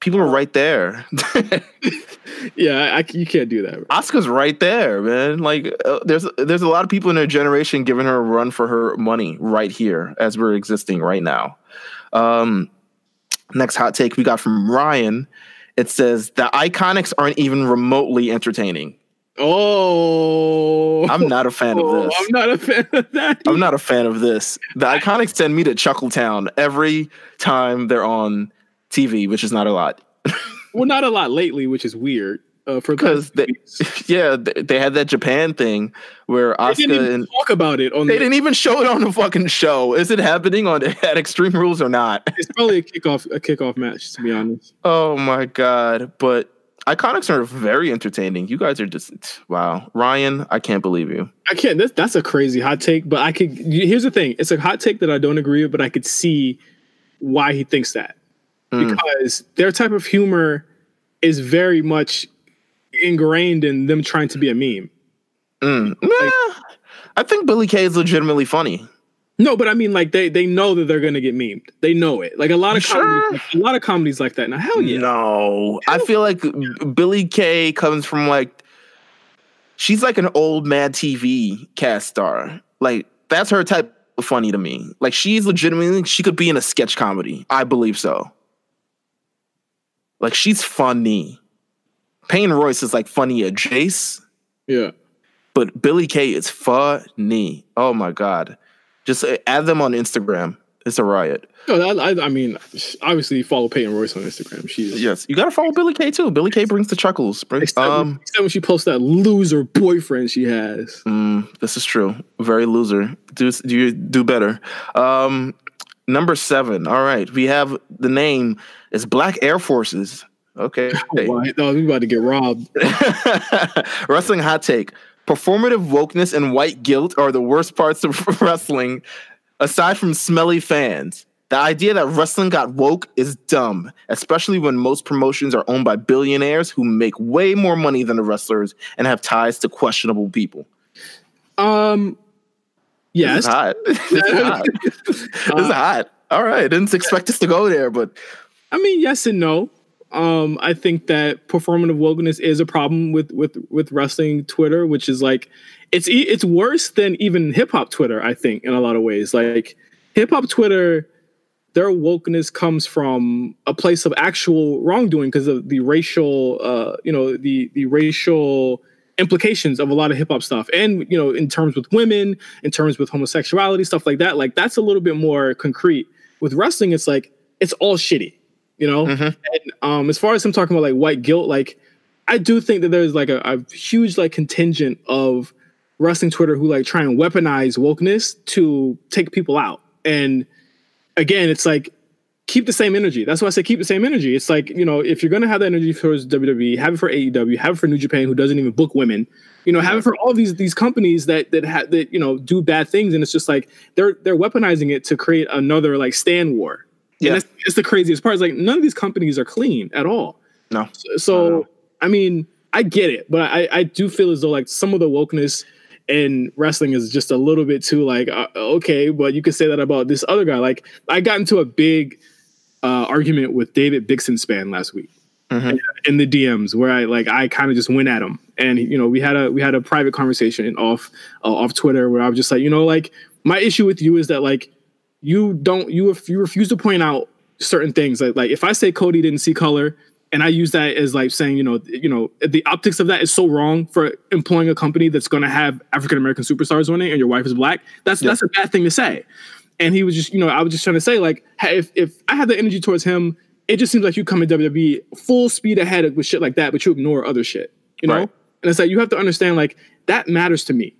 People are right there. yeah, I, you can't do that. bro. Asuka's right there, man. Like uh, there's there's a lot of people in her generation giving her a run for her money right here as we're existing right now. Um, next hot take we got from Ryan. It says the IIconics aren't even remotely entertaining. Oh, I'm not a fan of Oh, this. I'm not a fan of that. I'm not a fan of this. The IIconics send me to Chuckletown every time they're on TV, which is not a lot. well, not a lot lately, which is weird. Uh, for Because they, yeah, they, had that Japan thing where they even and talk about it on. They the, didn't even show it on the fucking show. Is it happening on at Extreme Rules or not? It's probably a kickoff a kickoff match, to be honest. Oh my god! But IIconics are very entertaining. You guys are just wow, Ryan. I can't believe you. I can't. That's that's a crazy hot take, but I could. Here's the thing: it's a hot take that I don't agree with, but I could see why he thinks that Mm. because their type of humor is very much ingrained in them trying to be a meme. Mm. Nah, I think Billy Kay is legitimately funny. No, but I mean, like they they know that they're gonna get memed. They know it. Like a lot of You comedies, a lot of comedies like that. Now, hell yeah, No, I feel like Billy Kay comes from like she's like an old Mad TV cast star. Like that's her type of funny to me. Like she's legitimately she could be in a sketch comedy. I believe so. Like she's funny. Peyton Royce is like funny at Jace, yeah. but Billy Kay is funny. Oh my god! Just uh, add them on Instagram. It's a riot. No, I, I, I mean, obviously follow Peyton Royce on Instagram. She's Yes, you gotta follow Billy Kay too. Billy Kay brings the chuckles. Bring- except, when- Um, except when she posts that loser boyfriend she has. Mm, this is true. Very loser. Do do you do better? Um, number seven. All right, we have the name is Black Air Forces. Okay. Why? No, we about to get robbed. wrestling hot take. Performative wokeness and white guilt are the worst parts of wrestling, aside from smelly fans. The idea that wrestling got woke is dumb, especially when most promotions are owned by billionaires who make way more money than the wrestlers and have ties to questionable people. Um, This yes, is hot. This is hot. this is hot. All right. Didn't expect us to go there, but I mean, yes and no. Um, I think that performative wokeness is a problem with with with wrestling Twitter, which is like it's it's worse than even hip hop Twitter. I think in a lot of ways, like hip hop Twitter, their wokeness comes from a place of actual wrongdoing because of the racial, uh, you know, the the racial implications of a lot of hip hop stuff. And, you know, in terms with women, in terms with homosexuality, stuff like that, like that's a little bit more concrete. With wrestling, it's like, it's all shitty, you know? Mm-hmm. And um, as far as I'm talking about like white guilt, like I do think that there's like a, a huge like contingent of wrestling Twitter who like try and weaponize wokeness to take people out. And again, it's like keep the same energy. That's why I say keep the same energy. It's like, you know, if you're gonna have that energy towards WWE, have it for AEW, have it for New Japan, who doesn't even book women, you know, have it for all these these companies that that ha- that you know do bad things, and it's just like they're they're weaponizing it to create another like stand war. Yeah. and that's, it's the craziest part. Is like none of these companies are clean at all. No. So, so I mean, I get it, but I I do feel as though like some of the wokeness in wrestling is just a little bit too like uh, okay, but you could say that about this other guy. Like I got into a big uh, argument with David Bixenspan last week Mhm. in the DMs where I like I kind of just went at him, and you know we had a we had a private conversation off uh, off Twitter where I was just like you know like my issue with you is that like you don't you ref- you refuse to point out certain things like like if I say Cody didn't see color and I use that as like saying you know you know the optics of that is so wrong for employing a company that's going to have African American superstars on it and your wife is black that's Yeah. that's a bad thing to say and he was just, you know, I was just trying to say, like, hey, if, if I had the energy towards him, it just seems like you come in WWE full speed ahead with shit like that, but you ignore other shit, you know? Right. And it's like, you have to understand, like, that matters to me.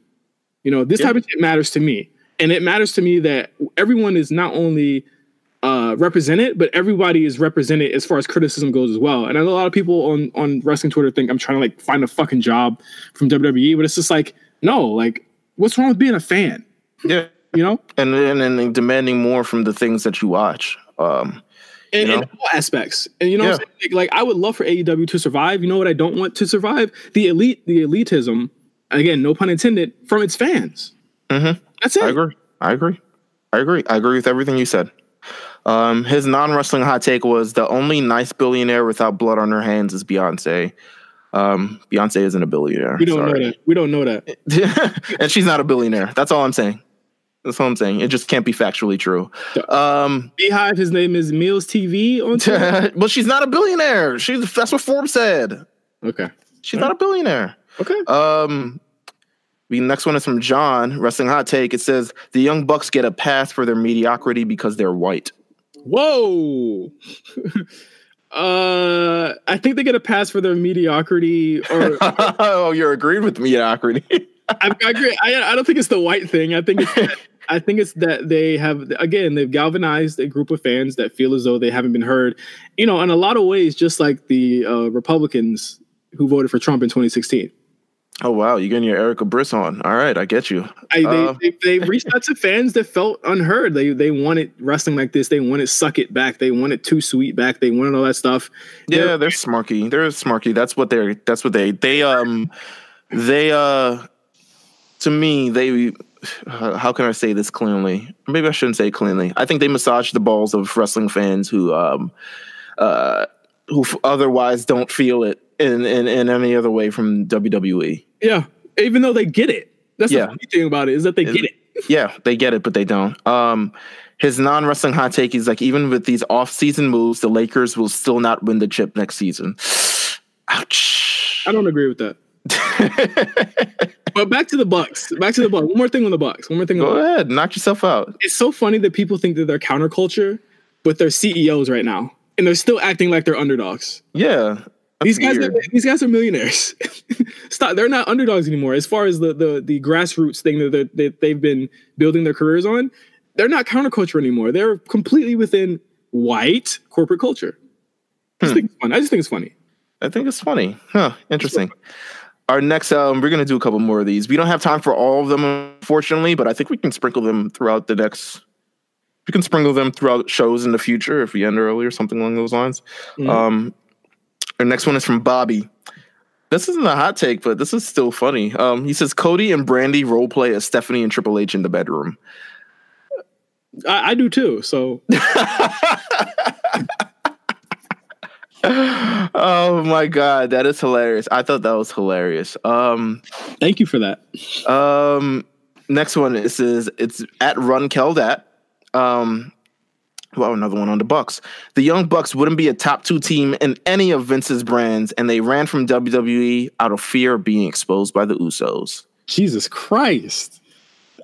You know, this Yeah. type of shit matters to me. And it matters to me that everyone is not only uh, represented, but everybody is represented as far as criticism goes as well. And I know a lot of people on, on wrestling Twitter think I'm trying to, like, find a fucking job from WWE, but it's just like, no, like, what's wrong with being a fan? Yeah. You know? And and, and demanding more from the things that you watch. Um, in, You in all aspects. And you know, what I'm saying? like, like I would love for AEW to survive. You know what I don't want to survive? The elite, the elitism. Again, no pun intended, from its fans. Mhm. That's it. I agree. I agree. I agree. I agree with everything you said. Um, his non wrestling hot take was the only nice billionaire without blood on her hands is Beyonce. Um, Beyonce isn't a billionaire. We don't sorry. know that. We don't know that. and she's not a billionaire. That's all I'm saying. That's what I'm saying. It just can't be factually true. Um, Beehive, his name is Meelz TV on Twitter. well, she's not a billionaire. She's that's what Forbes said. okay. She's not a billionaire. Okay. Um, the next one is from John, Wrestling Hot Take. It says the Young Bucks get a pass for their mediocrity because they're white. Whoa. uh I think they get a pass for their mediocrity or oh, you're agreeing with mediocrity. I, I agree. I, I don't think it's the white thing. I think it's I think it's that they have again they've galvanized a group of fans that feel as though they haven't been heard. You know, in a lot of ways, just like the uh, Republicans who voted for Trump in 2016. oh wow, you're getting your Erica Briss on. All right, I get you. I, Uh, they, they, they reached out to fans that felt unheard. They they wanted wrestling like this. They wanted suck it back. They wanted too sweet back. They wanted all that stuff. Yeah, They're- they're smarky. They're smarky. That's what they're. That's what they. They um, they uh, to me they. How can I say this cleanly? Maybe I shouldn't say cleanly. I think they massage the balls of wrestling fans who um, uh, who f- otherwise don't feel it in, in in any other way from WWE. yeah, even though they get it. That's Yeah. the funny thing about it is that they get it. Yeah, they get it, but they don't. Um, his non wrestling hot take is like even with these off season moves, the Lakers will still not win the chip next season. Ouch. I don't agree with that. But back to the Bucks. Back to the Bucks. One more thing on the Bucks. One more thing. On Go the Bucks. ahead, knock yourself out. It's so funny that people think that they're counterculture, but they're CEOs right now, and they're still acting like they're underdogs. Yeah, These guys, are, these guys are millionaires. Stop. They're not underdogs anymore. As far as the the, the grassroots thing that, that they've been building their careers on, they're not counterculture anymore. They're completely within white corporate culture. I just Hmm. think it's fun. I just think it's funny. I think it's funny. Huh, interesting. Our next, um, we're gonna do a couple more of these. We don't have time for all of them, unfortunately, but I think we can sprinkle them throughout the next. We can sprinkle them throughout shows in the future if we end early or something along those lines. Mhm. Um, our next one is from Bobby. This isn't a hot take, but this is still funny. Um, he says Cody and Brandi role play as Stephanie and Triple H in the bedroom. I, I do too. So oh my god, that is hilarious! I thought that was hilarious. Um, thank you for that. Um, next one is is it's at Run Keldat. Um, well, another one on the Bucks. The Young Bucks wouldn't be a top two team in any of Vince's brands, and they ran from WWE out of fear of being exposed by the Usos. Jesus Christ.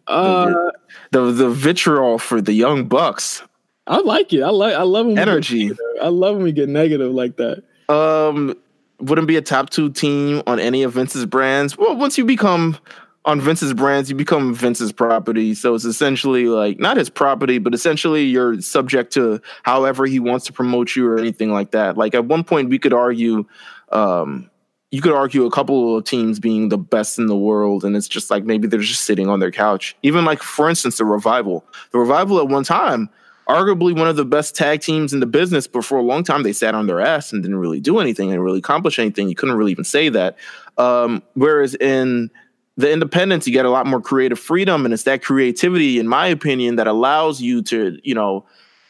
Uh, The the vitriol for the Young Bucks. I like it. I like. I love when Energy. I love when we get negative like that. Um, wouldn't be a top two team on any of Vince's brands. Well, once you become on Vince's brands, you become Vince's property. So it's essentially like not his property, but essentially you're subject to however he wants to promote you or anything like that. Like at one point, we could argue, um, you could argue a couple of teams being the best in the world, and it's just like maybe they're just sitting on their couch. Even like for instance, the revival. The revival at one time arguably one of the best tag teams in the business, but for a long time they sat on their ass and didn't really do anything and really accomplish anything. You couldn't really even say that. Um, whereas in the independents, you get a lot more creative freedom, and it's that creativity, in my opinion, that allows you to, you know,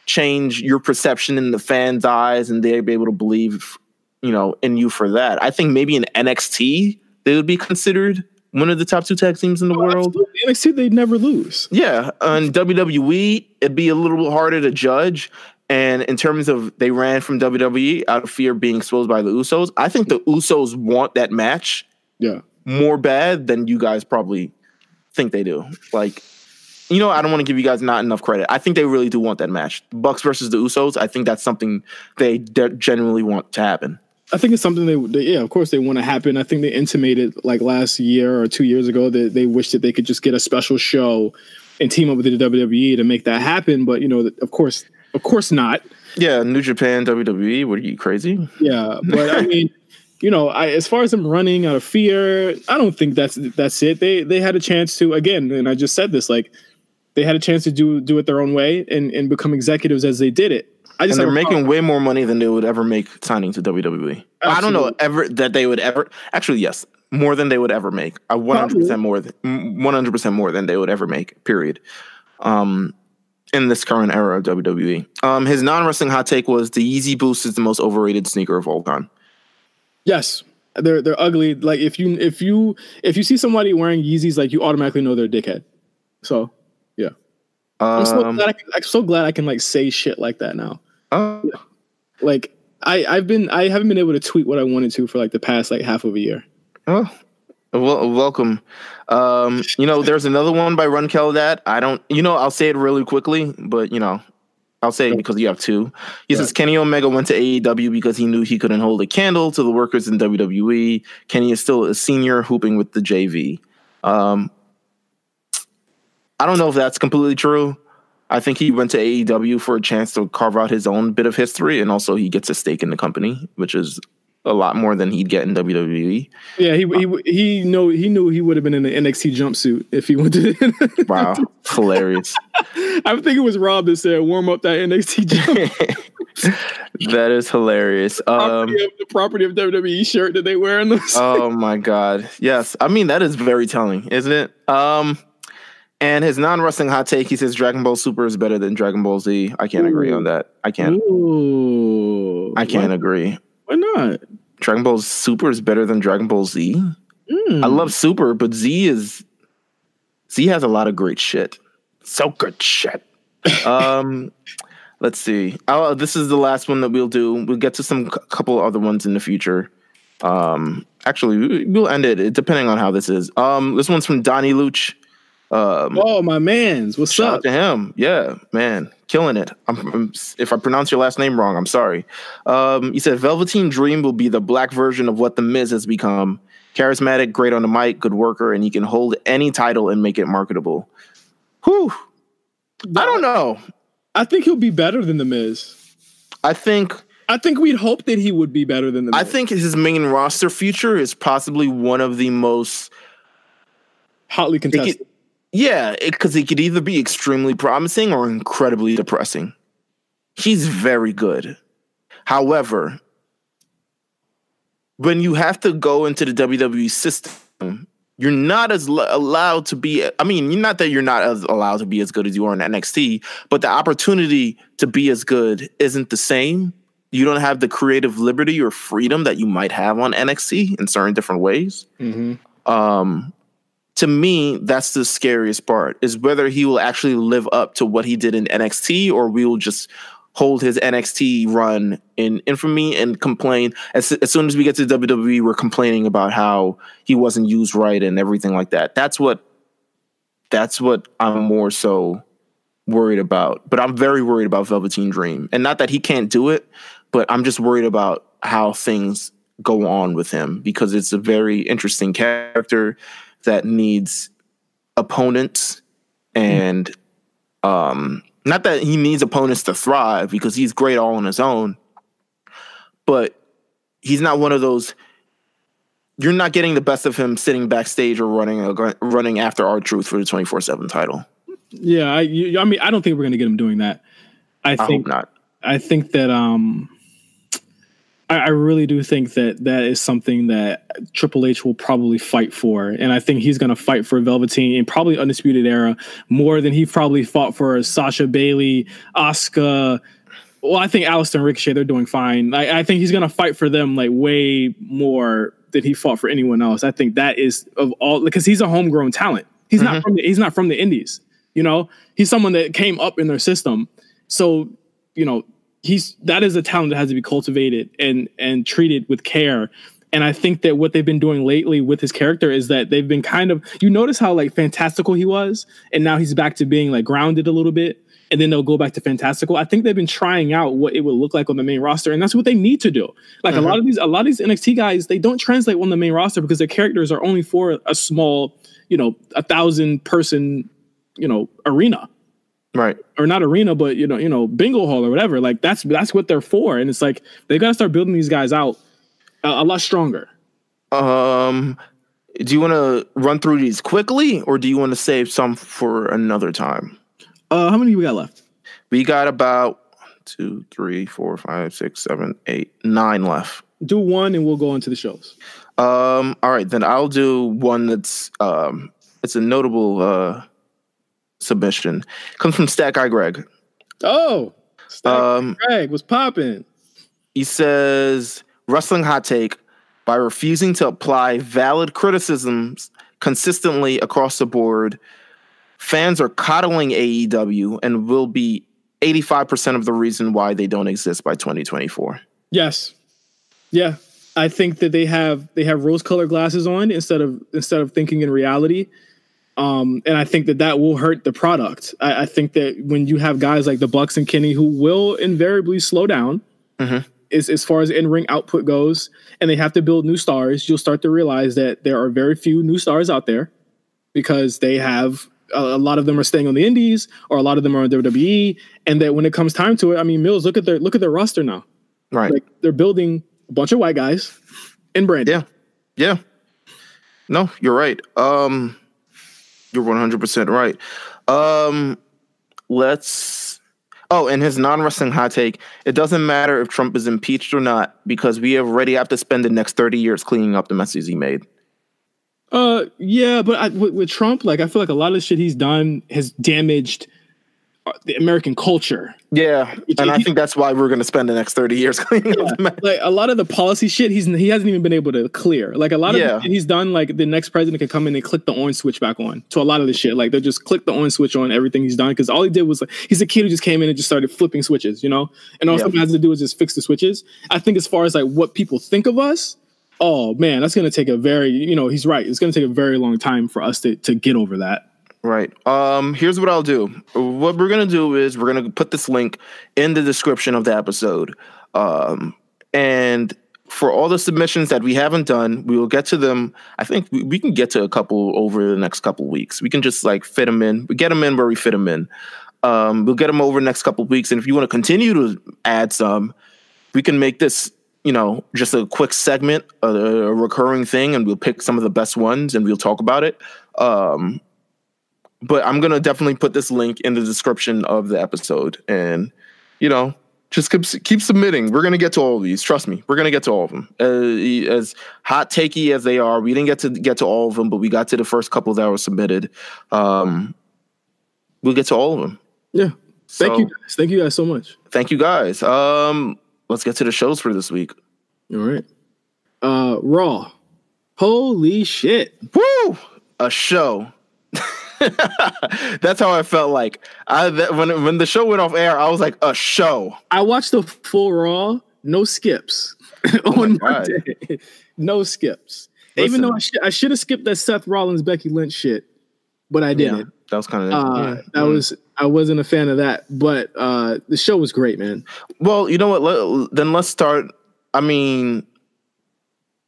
change your perception in the fans' eyes, and they'll be able to believe, you know, in you for that. I think maybe in NXT they would be considered one of the top two tag teams in the oh, world. Absolutely. NXT, they never lose. Yeah, on WWE, it'd be a little bit harder to judge. And in terms of they ran from WWE out of fear of being exposed by the Usos, I think the Usos want that match Yeah. more bad than you guys probably think they do. Like, you know, I don't want to give you guys not enough credit. I think they really do want that match. Bucks versus the Usos, I think that's something they de- genuinely want to happen. I think it's something they, they yeah, of course they want to happen. I think they intimated like last year or two years ago that they wish that they could just get a special show and team up with the WWE to make that happen. But you know, of course, of course not. Yeah, New Japan, WWE, what are you crazy? Yeah, but I mean, you know, I as far as them running out of fear, I don't think that's that's it. They they had a chance to again, and I just said this like they had a chance to do do it their own way and and become executives as they did it. I And they're making way more money than they would ever make signing to WWE. I don't know ever that they would ever actually yes, more than they would ever make. I 100% more than 100% more than they would ever make. Period. Um in this current era of WWE. Um his non-wrestling hot take was the Yeezy Boost is the most overrated sneaker of all time. Yes. They're they're ugly. Like if you if you if you see somebody wearing Yeezys, like you automatically know they're a dickhead. So yeah, I'm so Um, glad I can, I'm so glad I can like say shit like that now. Uh, Like I I've been I haven't been able to tweet what I wanted to for like the past like half of a year. Oh, well, welcome. Um, you know, there's another one by Run that I don't, you know, I'll say it really quickly, but you know, I'll say it because you have two. He says Kenny Omega went to AEW because he knew he couldn't hold a candle to the workers in WWE. Kenny is still a senior hooping with the JV. Um, I don't know if that's completely true. I think he went to AEW for a chance to carve out his own bit of history, and also he gets a stake in the company, which is a lot more than he'd get in. WWE. Yeah, he he he know he knew he would have been in an NXT jumpsuit if he went to. Wow, hilarious. I think it was Rob that said warm up that NXT jump. that is hilarious. Um, property of, the property of WWE shirt that they wear in those. oh my god. Yes. I mean that is very telling, isn't it? Um and his non-wrestling hot take, he says Dragon Ball Super is better than Dragon Ball Z. I can't agree on that. I can't Ooh, I can't Why, agree. why not? Dragon Ball Super is better than Dragon Ball Z. Hmm. I love Super, but Z is Z has a lot of great shit. So good shit. um let's see. Oh, this is the last one that we'll do. We'll get to some c- couple other ones in the future. Um actually we- we'll end it depending on how this is. Um this one's from Donnie Luch. Um Oh my man's, what's Shout out up? to him. Yeah, man, killing it. I'm, I'm- if I pronounce your last name wrong, I'm sorry. Um, he said Velveteen Dream will be the black version of what the Miz has become. Charismatic, great on the mic, good worker, and he can hold any title and make it marketable. Whew. I don't know. I think he'll be better than the Miz. I think I think we'd hope that he would be better than the Miz. I think his main roster future is possibly one of the most hotly contested. Yeah, because it, could either be extremely promising or incredibly depressing. He's very good. However, when you have to go into the WWE system, you're not as l- allowed to be. I mean, not that you're not as allowed to be as good as you are in NXT, but the opportunity to be as good isn't the same. You don't have the creative liberty or freedom that you might have on NXT in certain different ways Mhm. um to me, that's the scariest part is whether he will actually live up to what he did in NXT or we will just hold his NXT run in infamy and complain. As, as soon as we get to WWE, we're complaining about how he wasn't used right and everything like that. That's what that's what I'm more so worried about. But I'm very worried about Velveteen Dream. And not that he can't do it, but I'm just worried about how things go on with him because it's a very interesting character that needs opponents and um not that he needs opponents to thrive because he's great all on his own but he's not one of those you're not getting the best of him sitting backstage or running a, running after R-Truth for the 24/7 title Yeah, I, you, I mean, I don't think we're going to get him doing that. I I think hope not I think that um, I, I really do think that that is something that Triple H will probably fight for, and I think he's going to fight for Velveteen in probably Undisputed Era more than he probably fought for Sasha Bayley, Asuka. Well, I think Aleister and Ricochet they're doing fine. I, I think he's going to fight for them like way more than he fought for anyone else. I think that is of all because he's a homegrown talent. He's not mm-hmm. from the, he's not from the Indies. You know, he's someone that came up in their system. So you know he's that is a talent that has to be cultivated and and treated with care. And i think that what they've been doing lately with his character is that they've been kind of you notice how like fantastical he was and now he's back to being like grounded a little bit and then they'll go back to fantastical. I think they've been trying out what it would look like on the main roster and that's what they need to do. Like a uh-huh. lot of these a lot of these nxt guys they don't translate on the main roster because their characters are only for a small you know a thousand person you know arena right or not arena, but you know, you know, bingo hall or whatever. Like that's that's what they're for, and it's like they got to start building these guys out a, a lot stronger. um do you want to run through these quickly or do you want to save some for another time Uh, how many we got left? we got about two three four five six seven eight nine left Do one, and we'll go into the shows. Um, all right, then I'll do one that's um it's a notable uh submission. Comes from Stat Guy Greg. Oh, Stack Um Greg was popping. he says wrestling hot take by refusing to apply valid criticisms consistently across the board, fans are coddling AEW and will be 85% of the reason why they don't exist by 2024. Yes, yeah. I think that they have they have rose colored glasses on instead of instead of thinking in reality. Um, and I think that that will hurt the product. I, I think that when you have guys like the Bucks and Kenny who will invariably slow down, Mhm. as, as far as in ring output goes, and they have to build new stars, you'll start to realize that there are very few new stars out there because they have a, a lot of them are staying on the indies or a lot of them are on WWE. And that when it comes time to it, I mean, Meelz, look at their look at their roster now. Right. Like they're building a bunch of white guys and brand. Yeah. Yeah. No, you're right. Um you're 100% right. Um let's Oh, and his non-wrestling hot take, it doesn't matter if Trump is impeached or not because we already have to spend the next 30 years cleaning up the messes he made. Uh, yeah, but I, with, with Trump, like I feel like a lot of the shit he's done has damaged Uh, the American culture. Yeah, and I think that's why we're going to spend the next 30 years cleaning up the mess. Like a lot of the policy shit, he's he hasn't even been able to clear. Like a lot of Yeah. he's done, like the next president could come in and click the orange switch back on to a lot of the shit. Like they'll just click the orange switch on everything he's done because all he did was like he's a kid who just came in and just started flipping switches, you know. And all Yeah. something has to do is just fix the switches. I think as far as like what people think of us, oh man, that's gonna take a very you know he's right. It's gonna take a very long time for us to to get over that. Right. Um, here's what I'll do. What we're gonna do is we're gonna put this link in the description of the episode. Um, and for all the submissions that we haven't done, we will get to them. I think we, we can get to a couple over the next couple weeks. We can just like fit them in. We get them in where we fit them in. Um, we'll get them over the next couple weeks. And if you want to continue to add some, we can make this you know just a quick segment, a, a recurring thing, and we'll pick some of the best ones and we'll talk about it. Um, but I'm gonna definitely put this link in the description of the episode, and you know, just keep, keep submitting. We're gonna get to all of these. Trust me, we're gonna get to all of them. Uh, as hot takey as they are, we didn't get to get to all of them, but we got to the first couple that were submitted. Um, we'll get to all of them. Yeah. Thank So, you guys. Thank you guys so much. Thank you guys. Um, let's get to the shows for this week. All right. Uh Raw. Holy shit. Woo! a show. That's how I felt like. I that, when when the show went off air, I was like a show. I watched the full Raw, no skips Oh on my God. Monday. no skips. Even though I, sh- I should have skipped that Seth Rollins Becky Lynch shit, but I didn't. that was kind of Uh, That was I wasn't a fan of that, but uh, the show was great, man. Well, you know what? Let, then let's start. I mean,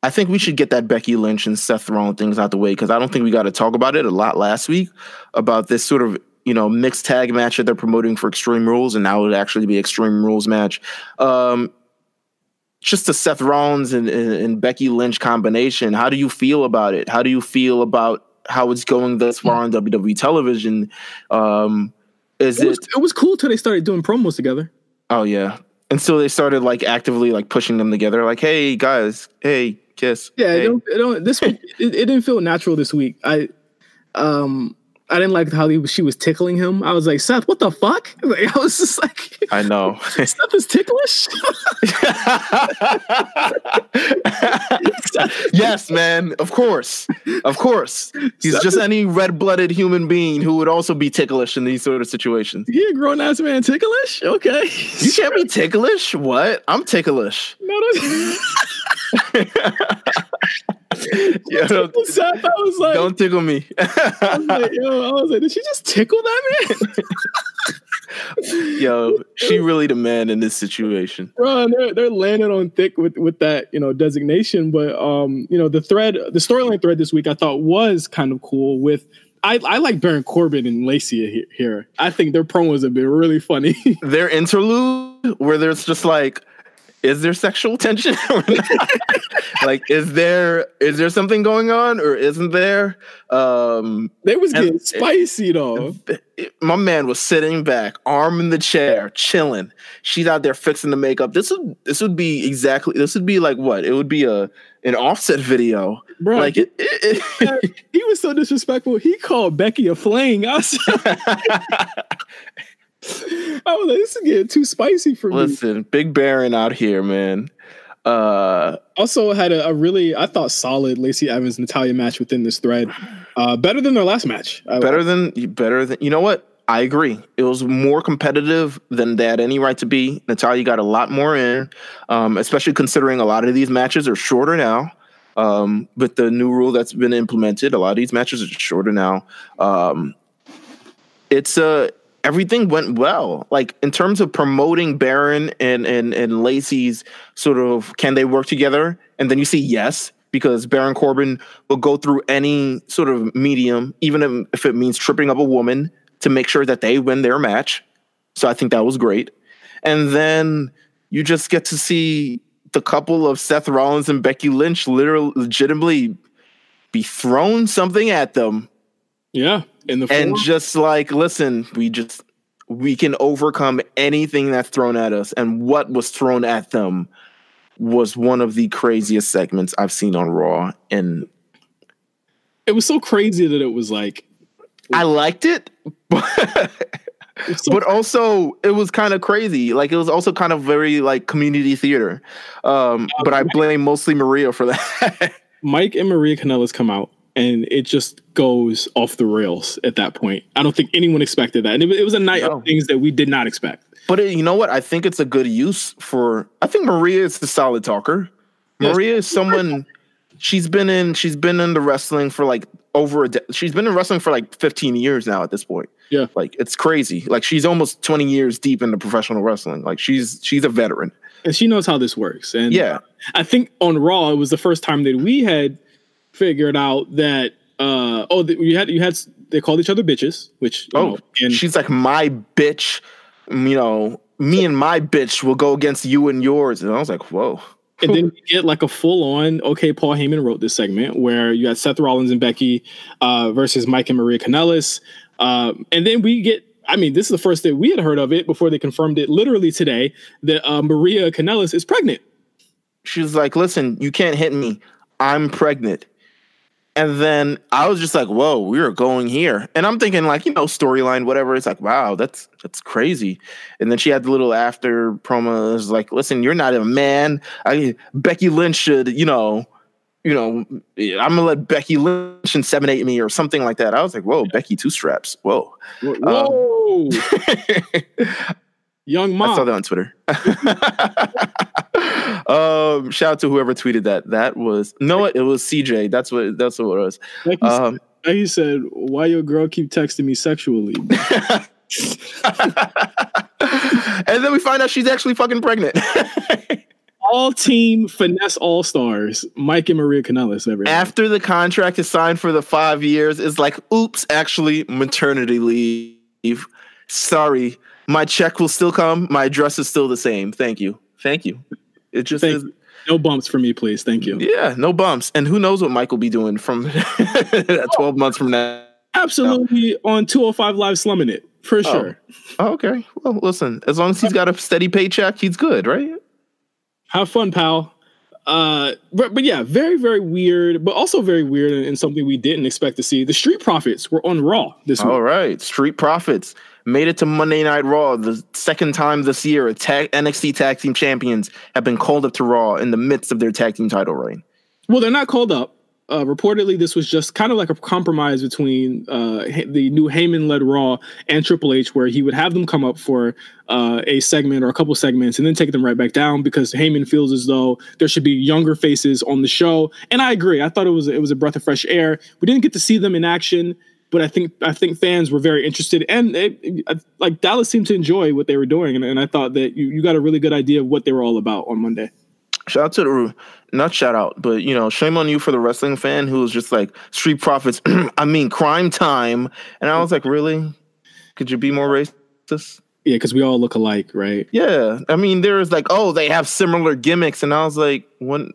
I think we should get that Becky Lynch and Seth Rollins things out the way because I don't think we got to talk about it a lot last week about this sort of you know mixed tag match that they're promoting for Extreme Rules, and now it would actually be Extreme Rules match. Um, just the Seth Rollins and, and, and Becky Lynch combination. How do you feel about it? How do you feel about how it's going thus far on WWE television? Um, is It it? was, it was cool till they started doing promos together. Oh yeah. And so they started like actively like pushing them together, like, hey guys, hey, kiss. Yeah, hey. don't, don't, this week it, it didn't feel natural this week. I um I didn't like how he she was tickling him. I was like, Seth, what the fuck? Like, I was just like, I know. Seth is ticklish. yes, man. Of course. Of course. He's just any red-blooded human being who would also be ticklish in these sort of situations. he a grown ass man ticklish? Okay, You can't be ticklish? What? I'm ticklish. No, no. Yeah, don't, I was like, don't tickle me. I was like, yo, I was like, did she just tickle that man? Yo, she really the man in this situation. Bro, they're they're landing on thick with with that you know designation. But um, you know the thread, the storyline thread this week, I thought was kind of cool. With I I like Baron Corbin and Lacey he- here. I think their promos have been really funny. their interlude where there's just like is there sexual tension or not? like is there is there something going on or isn't there um they was And- getting spicy though. my man was sitting back arm in the chair chilling she's out there fixing the makeup this would this would be exactly this would be like what it would be a an offset video Bro, like it, it, it- he was so disrespectful. He called Becky a fling. I was, I was like, this is getting too spicy for me. listen big baron out here man uh also had a, a really I thought solid Lacey Evans Natalya match within this thread. Uh, better than their last match. I- better than better than you know what I agree. It was more competitive than they had any right to be. Natalya got a lot more in, um, especially considering a lot of these matches are shorter now. Um, with the new rule that's been implemented, a lot of these matches are shorter now. Um, it's uh, everything went well. Like in terms of promoting Baron and and and Lacey's sort of can they work together? And then you see yes, because Baron Corbin will go through any sort of medium, even if, if it means tripping up a woman to make sure that they win their match. So I think that was great. And then you just get to see the couple of Seth Rollins and Becky Lynch literally legitimately be thrown something at them yeah, in the and just like listen we just we can overcome anything that's thrown at us. And what was thrown at them was one of the craziest segments i've seen on raw. And it was so crazy that it was like i liked it but, it so but also it was kind of crazy. Like it was also kind of very like community theater. Um but i blame mostly maria for that. Mike and Maria Kanellis come out and it just goes off the rails at that point. I don't think anyone expected that. And it, was- it was a night No. of things that we did not expect. But it, you know what? I think it's a good use for. I think Maria is a solid talker. Yes. Maria is someone. She's been in. She's been in the wrestling for like over a. De- she's been in wrestling for like 15 years now. At this point, Yeah. like it's crazy. Like she's almost 20 years deep into professional wrestling. Like she's she's a veteran. And she knows how this works. And Yeah. I think on Raw, it was the first time that we had figured out that uh oh you had you had they called each other bitches, which Oh, know, and she's like my bitch. You know, me and my bitch will go against you and yours. And I was like, whoa. And then you get like a full on, okay, Paul Heyman wrote this segment where you had Seth Rollins and Becky uh, versus Mike and Maria Kanellis. Um, and then we get, I mean, this is the first that we had heard of it before they confirmed it literally today that uh, Maria Kanellis is pregnant. she's like, listen, you can't hit me. I'm pregnant. And then I was just like, whoa, we are going here. And I'm thinking, like, you know, storyline, whatever. It's like, wow, that's that's crazy. And then she had the little after promo. It like, listen, you're not a man. I Becky Lynch should, you know, you know, I'm gonna let Becky Lynch eight me or something like that. I was like, whoa, Becky two straps. Whoa. Whoa. Um, Young mom. I saw that on Twitter. um, shout out to whoever tweeted that. That was no, it was CJ. That's what that's what it was. Like you, um, said, he said, "Why your girl keep texting me sexually?" and then we find out she's actually fucking pregnant. all team finesse all stars, Mike and Maria. Everyone. After the contract is signed for the five years, it's like, oops, actually maternity leave. Sorry, my check will still come. My address is still the same. Thank you. Thank you. It just Thank is. No bumps for me, please. Thank you. Yeah, no bumps. And who knows what Mike will be doing from 12 months from now. Absolutely on 205 Live slumming it for oh. sure. Oh, okay. Well, listen, as long as he's got a steady paycheck, he's good, right? Have fun, pal. Uh, but, but yeah, very, very weird, but also very weird and, and, something we didn't expect to see. The Street Profits were on Raw this week. All right. Street Profits made it to Monday Night Raw the second time this year. NXT Tag Team Champions have been called up to Raw in the midst of their tag team title reign. Well, they're not called up. Uh, reportedly, this was just kind of like a compromise between uh, the new Heyman-led Raw and Triple H, where he would have them come up for uh, a segment or a couple segments and then take them right back down because Heyman feels as though there should be younger faces on the show. And I agree. I thought it was it was a breath of fresh air. We didn't get to see them in action but I think I think fans were very interested, and like Dallas seemed to enjoy what they were doing, and, and I thought that you, you got a really good idea of what they were all about on Monday. Shout out to the not shout out, but you know, shame on you for the wrestling fan who was just like Street Profits. I mean, Cryme Tyme, and I was like, really? Could you be more racist? Yeah, because we all look alike, right? Yeah, I mean, there's like, oh, they have similar gimmicks, and I was like, one,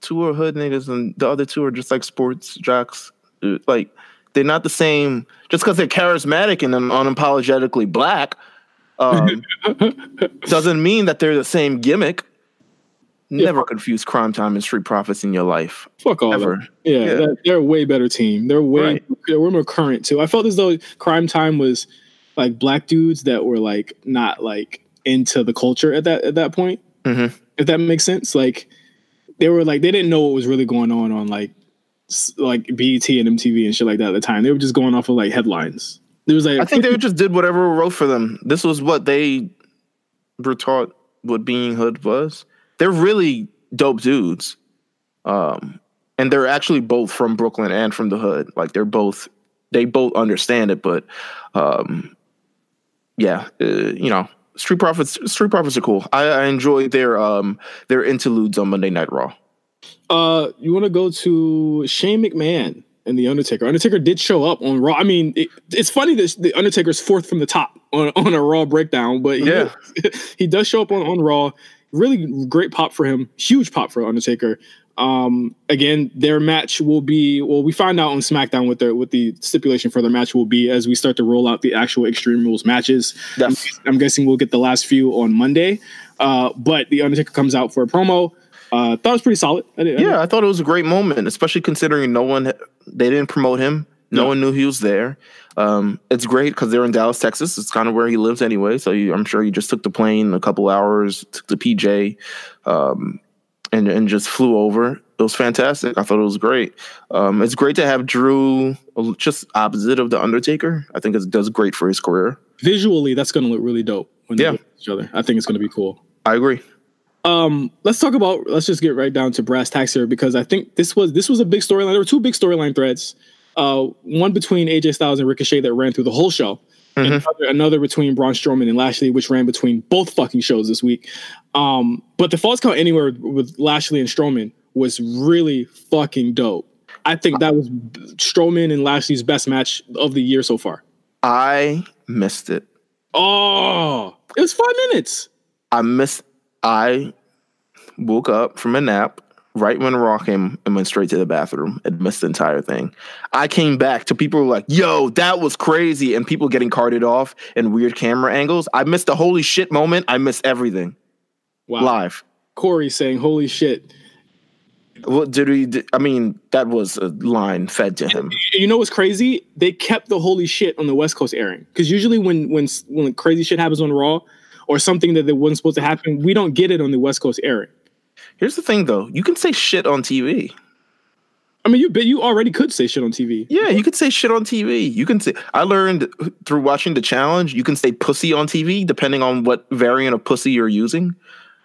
two are hood niggas, and the other two are just like sports jocks, uh, like they're not the same. Just because they're charismatic and unapologetically black um, doesn't mean that they're the same gimmick. Never yeah. confuse Cryme Tyme and Street Profits in your life. Fuck all Ever. Them. Yeah, yeah. They're, they're, a way better team. They're way right. they're way more current too. I felt as though Cryme Tyme was like black dudes that were like not like into the culture at that at that point. Mm-hmm. If that makes sense, like they were like they didn't know what was really going on on like like BET and MTV and shit like that at the time. They were just going off of like headlines. There was like I think they just did whatever wrote for them. This was what they were taught what being hood was. They're really dope dudes. Um and they're actually both from Brooklyn and from the hood. Like they're both they both understand it, but um yeah, uh, you know, Street Profits Street Profits are cool. I, I enjoy their um their interludes on Monday Night Raw. Uh, you want to go to Shane McMahon and the Undertaker. Undertaker did show up on Raw. I mean, it, it's funny that the Undertaker's fourth from the top on, on a Raw breakdown, but he, yeah, he does show up on, on Raw. Really great pop for him. Huge pop for Undertaker. Um, again, their match will be well. We find out on SmackDown what the what the stipulation for their match will be as we start to roll out the actual Extreme Rules matches. Yes. I'm, I'm guessing we'll get the last few on Monday. Uh, but the Undertaker comes out for a promo. Uh, thought it was pretty solid. I did, I yeah, I thought it was a great moment, especially considering no one they didn't promote him. No, no. one knew he was there. Um, it's great because they're in Dallas, Texas. It's kind of where he lives anyway. So you, I'm sure he just took the plane a couple hours, took the PJ, um, and and just flew over. It was fantastic. I thought it was great. Um, it's great to have Drew just opposite of the Undertaker. I think it does great for his career. Visually, that's going to look really dope when they yeah. each other. I think it's going to be cool. I agree. Um, let's talk about let's just get right down to brass tacks here because I think this was this was a big storyline. There were two big storyline threads. Uh, one between AJ Styles and Ricochet that ran through the whole show. Mm-hmm. Another, another, between Braun Strowman and Lashley, which ran between both fucking shows this week. Um, but the Falls Count Anywhere with Lashley and Strowman was really fucking dope. I think that was Strowman and Lashley's best match of the year so far. I missed it. Oh, it was five minutes. I missed I woke up from a nap right when Raw came and went straight to the bathroom and missed the entire thing. I came back to people were like, yo, that was crazy. And people getting carted off in weird camera angles. I missed the holy shit moment. I missed everything. Wow. Live. Corey saying, holy shit. What did he? I mean, that was a line fed to him. You know what's crazy? They kept the holy shit on the West Coast airing because usually when when when crazy shit happens on Raw, or something that, that wasn't supposed to happen. We don't get it on the West Coast airing. Here's the thing, though. You can say shit on TV. I mean, you you already could say shit on TV. Yeah, you could say shit on TV. You can say. I learned through watching the challenge. You can say pussy on TV depending on what variant of pussy you're using.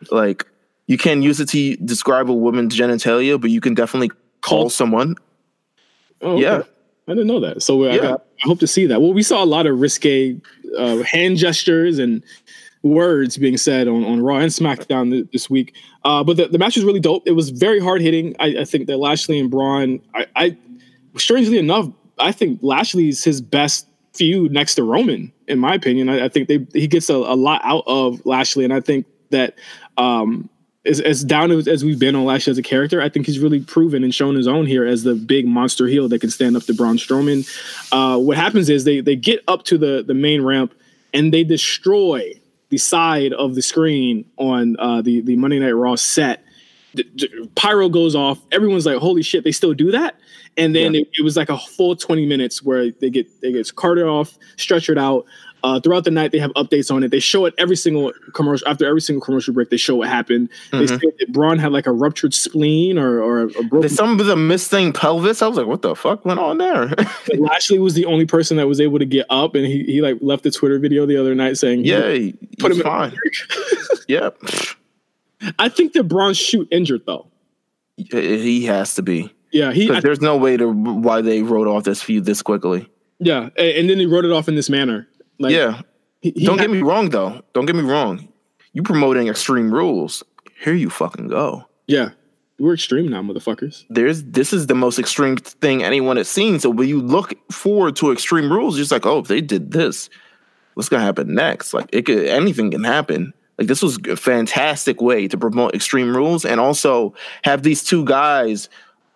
Like you can use it to describe a woman's genitalia, but you can definitely call Call- someone. Oh, okay. Yeah. I didn't know that. So uh, I, Yeah. got, I hope to see that. Well, we saw a lot of risque uh, hand gestures and words being said on, on Raw and SmackDown th- this week. Uh, but the, the match was really dope. It was very hard hitting. I, I think that Lashley and Braun, I, I strangely enough, I think Lashley's his best feud next to Roman, in my opinion. I, I think they he gets a, a lot out of Lashley, and I think that um, as, as down as, we've been on Lashley as a character, I think he's really proven and shown his own here as the big monster heel that can stand up to Braun Strowman. Uh, what happens is they they get up to the the main ramp and they destroy the side of the screen on uh, the the Monday Night Raw set. D- d- pyro goes off. Everyone's like, "Holy shit!" They still do that. And then it, it was like a full twenty minutes where they get they get carted off, stretchered out. Uh, throughout the night, they have updates on it. They show it every single commercial. After every single commercial break, they show what happened. They say that Braun had like a ruptured spleen or or a broken. Some of the missing pelvis. I was like, what the fuck went on there? Lashley was the only person that was able to get up, and he he like left the Twitter video the other night saying, yeah, he, put he's him in- fine. yeah, I think that Braun's shoot injured though. he has to be. Yeah, he. I- there's no way to why they wrote off this feud this quickly. yeah, and then he wrote it off in this manner. Like, yeah, he- he don't had- get me wrong though. Don't get me wrong. You promoting extreme rules. Here you fucking go. Yeah, we're extreme now, motherfuckers. There's this is the most extreme thing anyone has seen. So when you look forward to extreme rules, you're just like, oh, if they did this, what's gonna happen next? Like it could anything can happen. Like this was a fantastic way to promote extreme rules and also have these two guys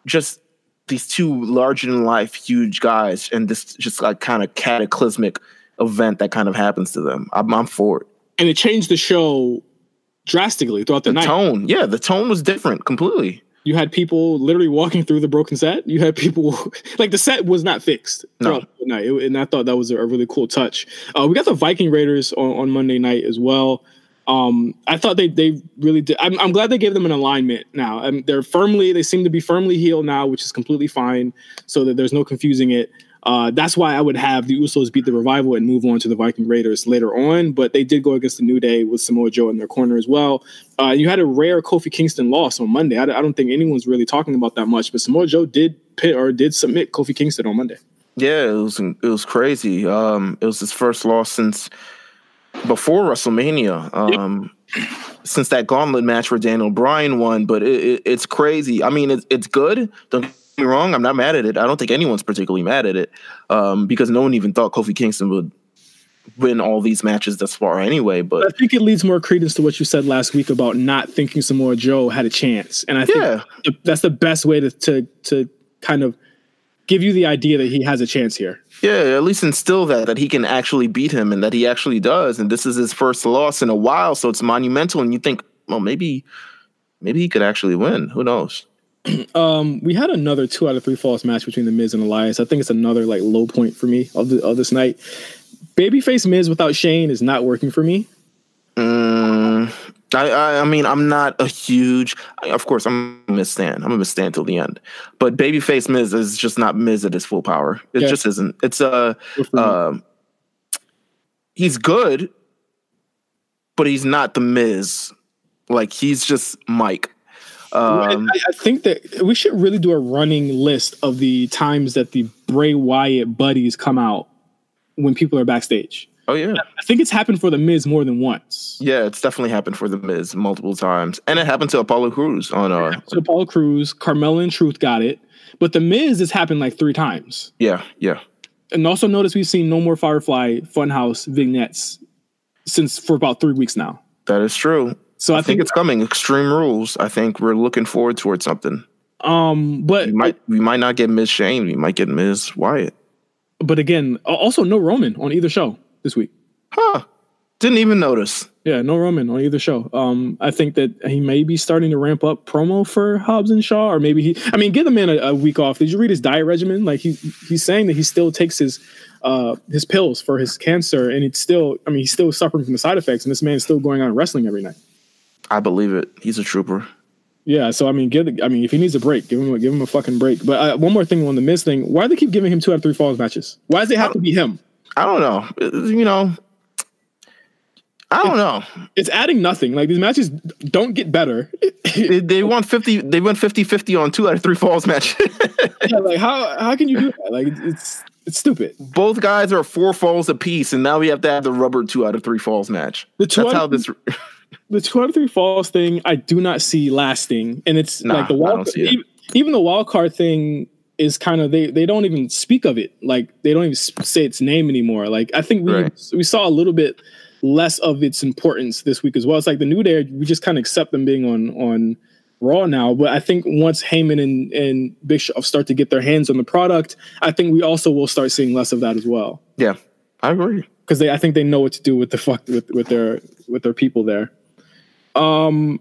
just these two larger than life huge guys and this just like kind of cataclysmic event that kind of happens to them. I'm, I'm for it. And it changed the show drastically throughout the, The night. tone, yeah, the tone was different completely. You had people literally walking through the broken set. You had people like the set was not fixed No. throughout the night, It- and I thought that was a, really cool touch. Uh, we got the Viking Raiders on, on Monday night as well. Um, I thought they they really did. I'm, I'm glad they gave them an alignment now. Um, they're firmly they seem to be firmly heeled now, which is completely fine, so that there's no confusing it. Uh, that's why I would have the Usos beat the Revival and move on to the Viking Raiders later on. But they did go against the New Day with Samoa Joe in their corner as well. Uh, you had a rare Kofi Kingston loss on Monday. I, I don't think anyone's really talking about that much, but Samoa Joe did pit or did submit Kofi Kingston on Monday. Yeah, it was it was crazy. Um, it was his first loss since before WrestleMania. Um, since that gauntlet match where Daniel Bryan won, but it, it, it's crazy. I mean, it's it's good. Don't me wrong. I'm not mad at it. I don't think anyone's particularly mad at it um, because no one even thought Kofi Kingston would win all these matches thus far anyway. But I think it leads more credence to what you said last week about not thinking Samoa Joe had a chance, and I think Yeah. th- that's the best way to to to kind of give you the idea that he has a chance here. yeah, at least instill that that he can actually beat him and that he actually does. And this is his first loss in a while, so it's monumental. And you think, well, maybe maybe he could actually win. Who knows? Um, we had another two out of three falls match between the Miz and Elias. I think it's another like low point for me of the of this night. Babyface Miz without Shane is not working for me. Mm, I, I I mean I'm not a huge. Of course, I'm a Miz stand. I'm a Miz stand till the end. But babyface Miz is just not Miz at his full power. It Yeah. just isn't. It's uh, Good um, he's good, but he's not the Miz. Like he's just Mike. Um, I, I think that we should really do a running list of the times that the Bray Wyatt buddies come out when people are backstage. oh yeah, I think it's happened for the Miz more than once. yeah. It's definitely happened for the Miz multiple times, and it happened to Apollo Crews on uh, So Paul Cruz, Carmella and Truth got it, but the Miz has happened like three times. yeah, yeah. And also notice we've seen no more Firefly Funhouse vignettes since for about three weeks now. That is true. So I, I think it's coming. Extreme Rules. I think we're looking forward towards something. um, but We might we might not get Miz Shane. We might get Miz Wyatt. but again, also no Roman on either show this week. Huh. Didn't even notice. Yeah, no Roman on either show. Um, I think that he may be starting to ramp up promo for Hobbs and Shaw, or maybe he. I mean, give the man a, a week off. Did you read his diet regimen? Like he he's saying that he still takes his uh his pills for his cancer, and it's still. I mean, he's still suffering from the side effects, and this man is still going on wrestling every night. I believe it. He's a trooper. Yeah, so I mean, give the, I mean, if he needs a break, give him a, give him a fucking break. But uh, one more thing on the Miz thing: why do they keep giving him two out of three falls matches? Why does it have to be him? I don't know. You know, I don't know. It's adding nothing. Like these matches don't get better. They, they won 50 they went 50-50 on two out of three falls match. Yeah, like how how can you do that? Like it's it's stupid. Both guys are four falls apiece, and now we have to have the rubber two out of three falls match. The two That's how this The two out of three falls thing, I do not see lasting, and it's Nah, like the wild, don't see it. even, even the wild card thing is kind of they they don't even speak of it. Like they don't even say its name anymore. Like I think we Right. we saw a little bit less of its importance this week as well. It's like the new day, we just kind of accept them being on on Raw now. But I think once Heyman and and Big Show start to get their hands on the product, I think we also will start seeing less of that as well Yeah, I agree. because they I think they know what to do with the fuck with with their with their people there. Um.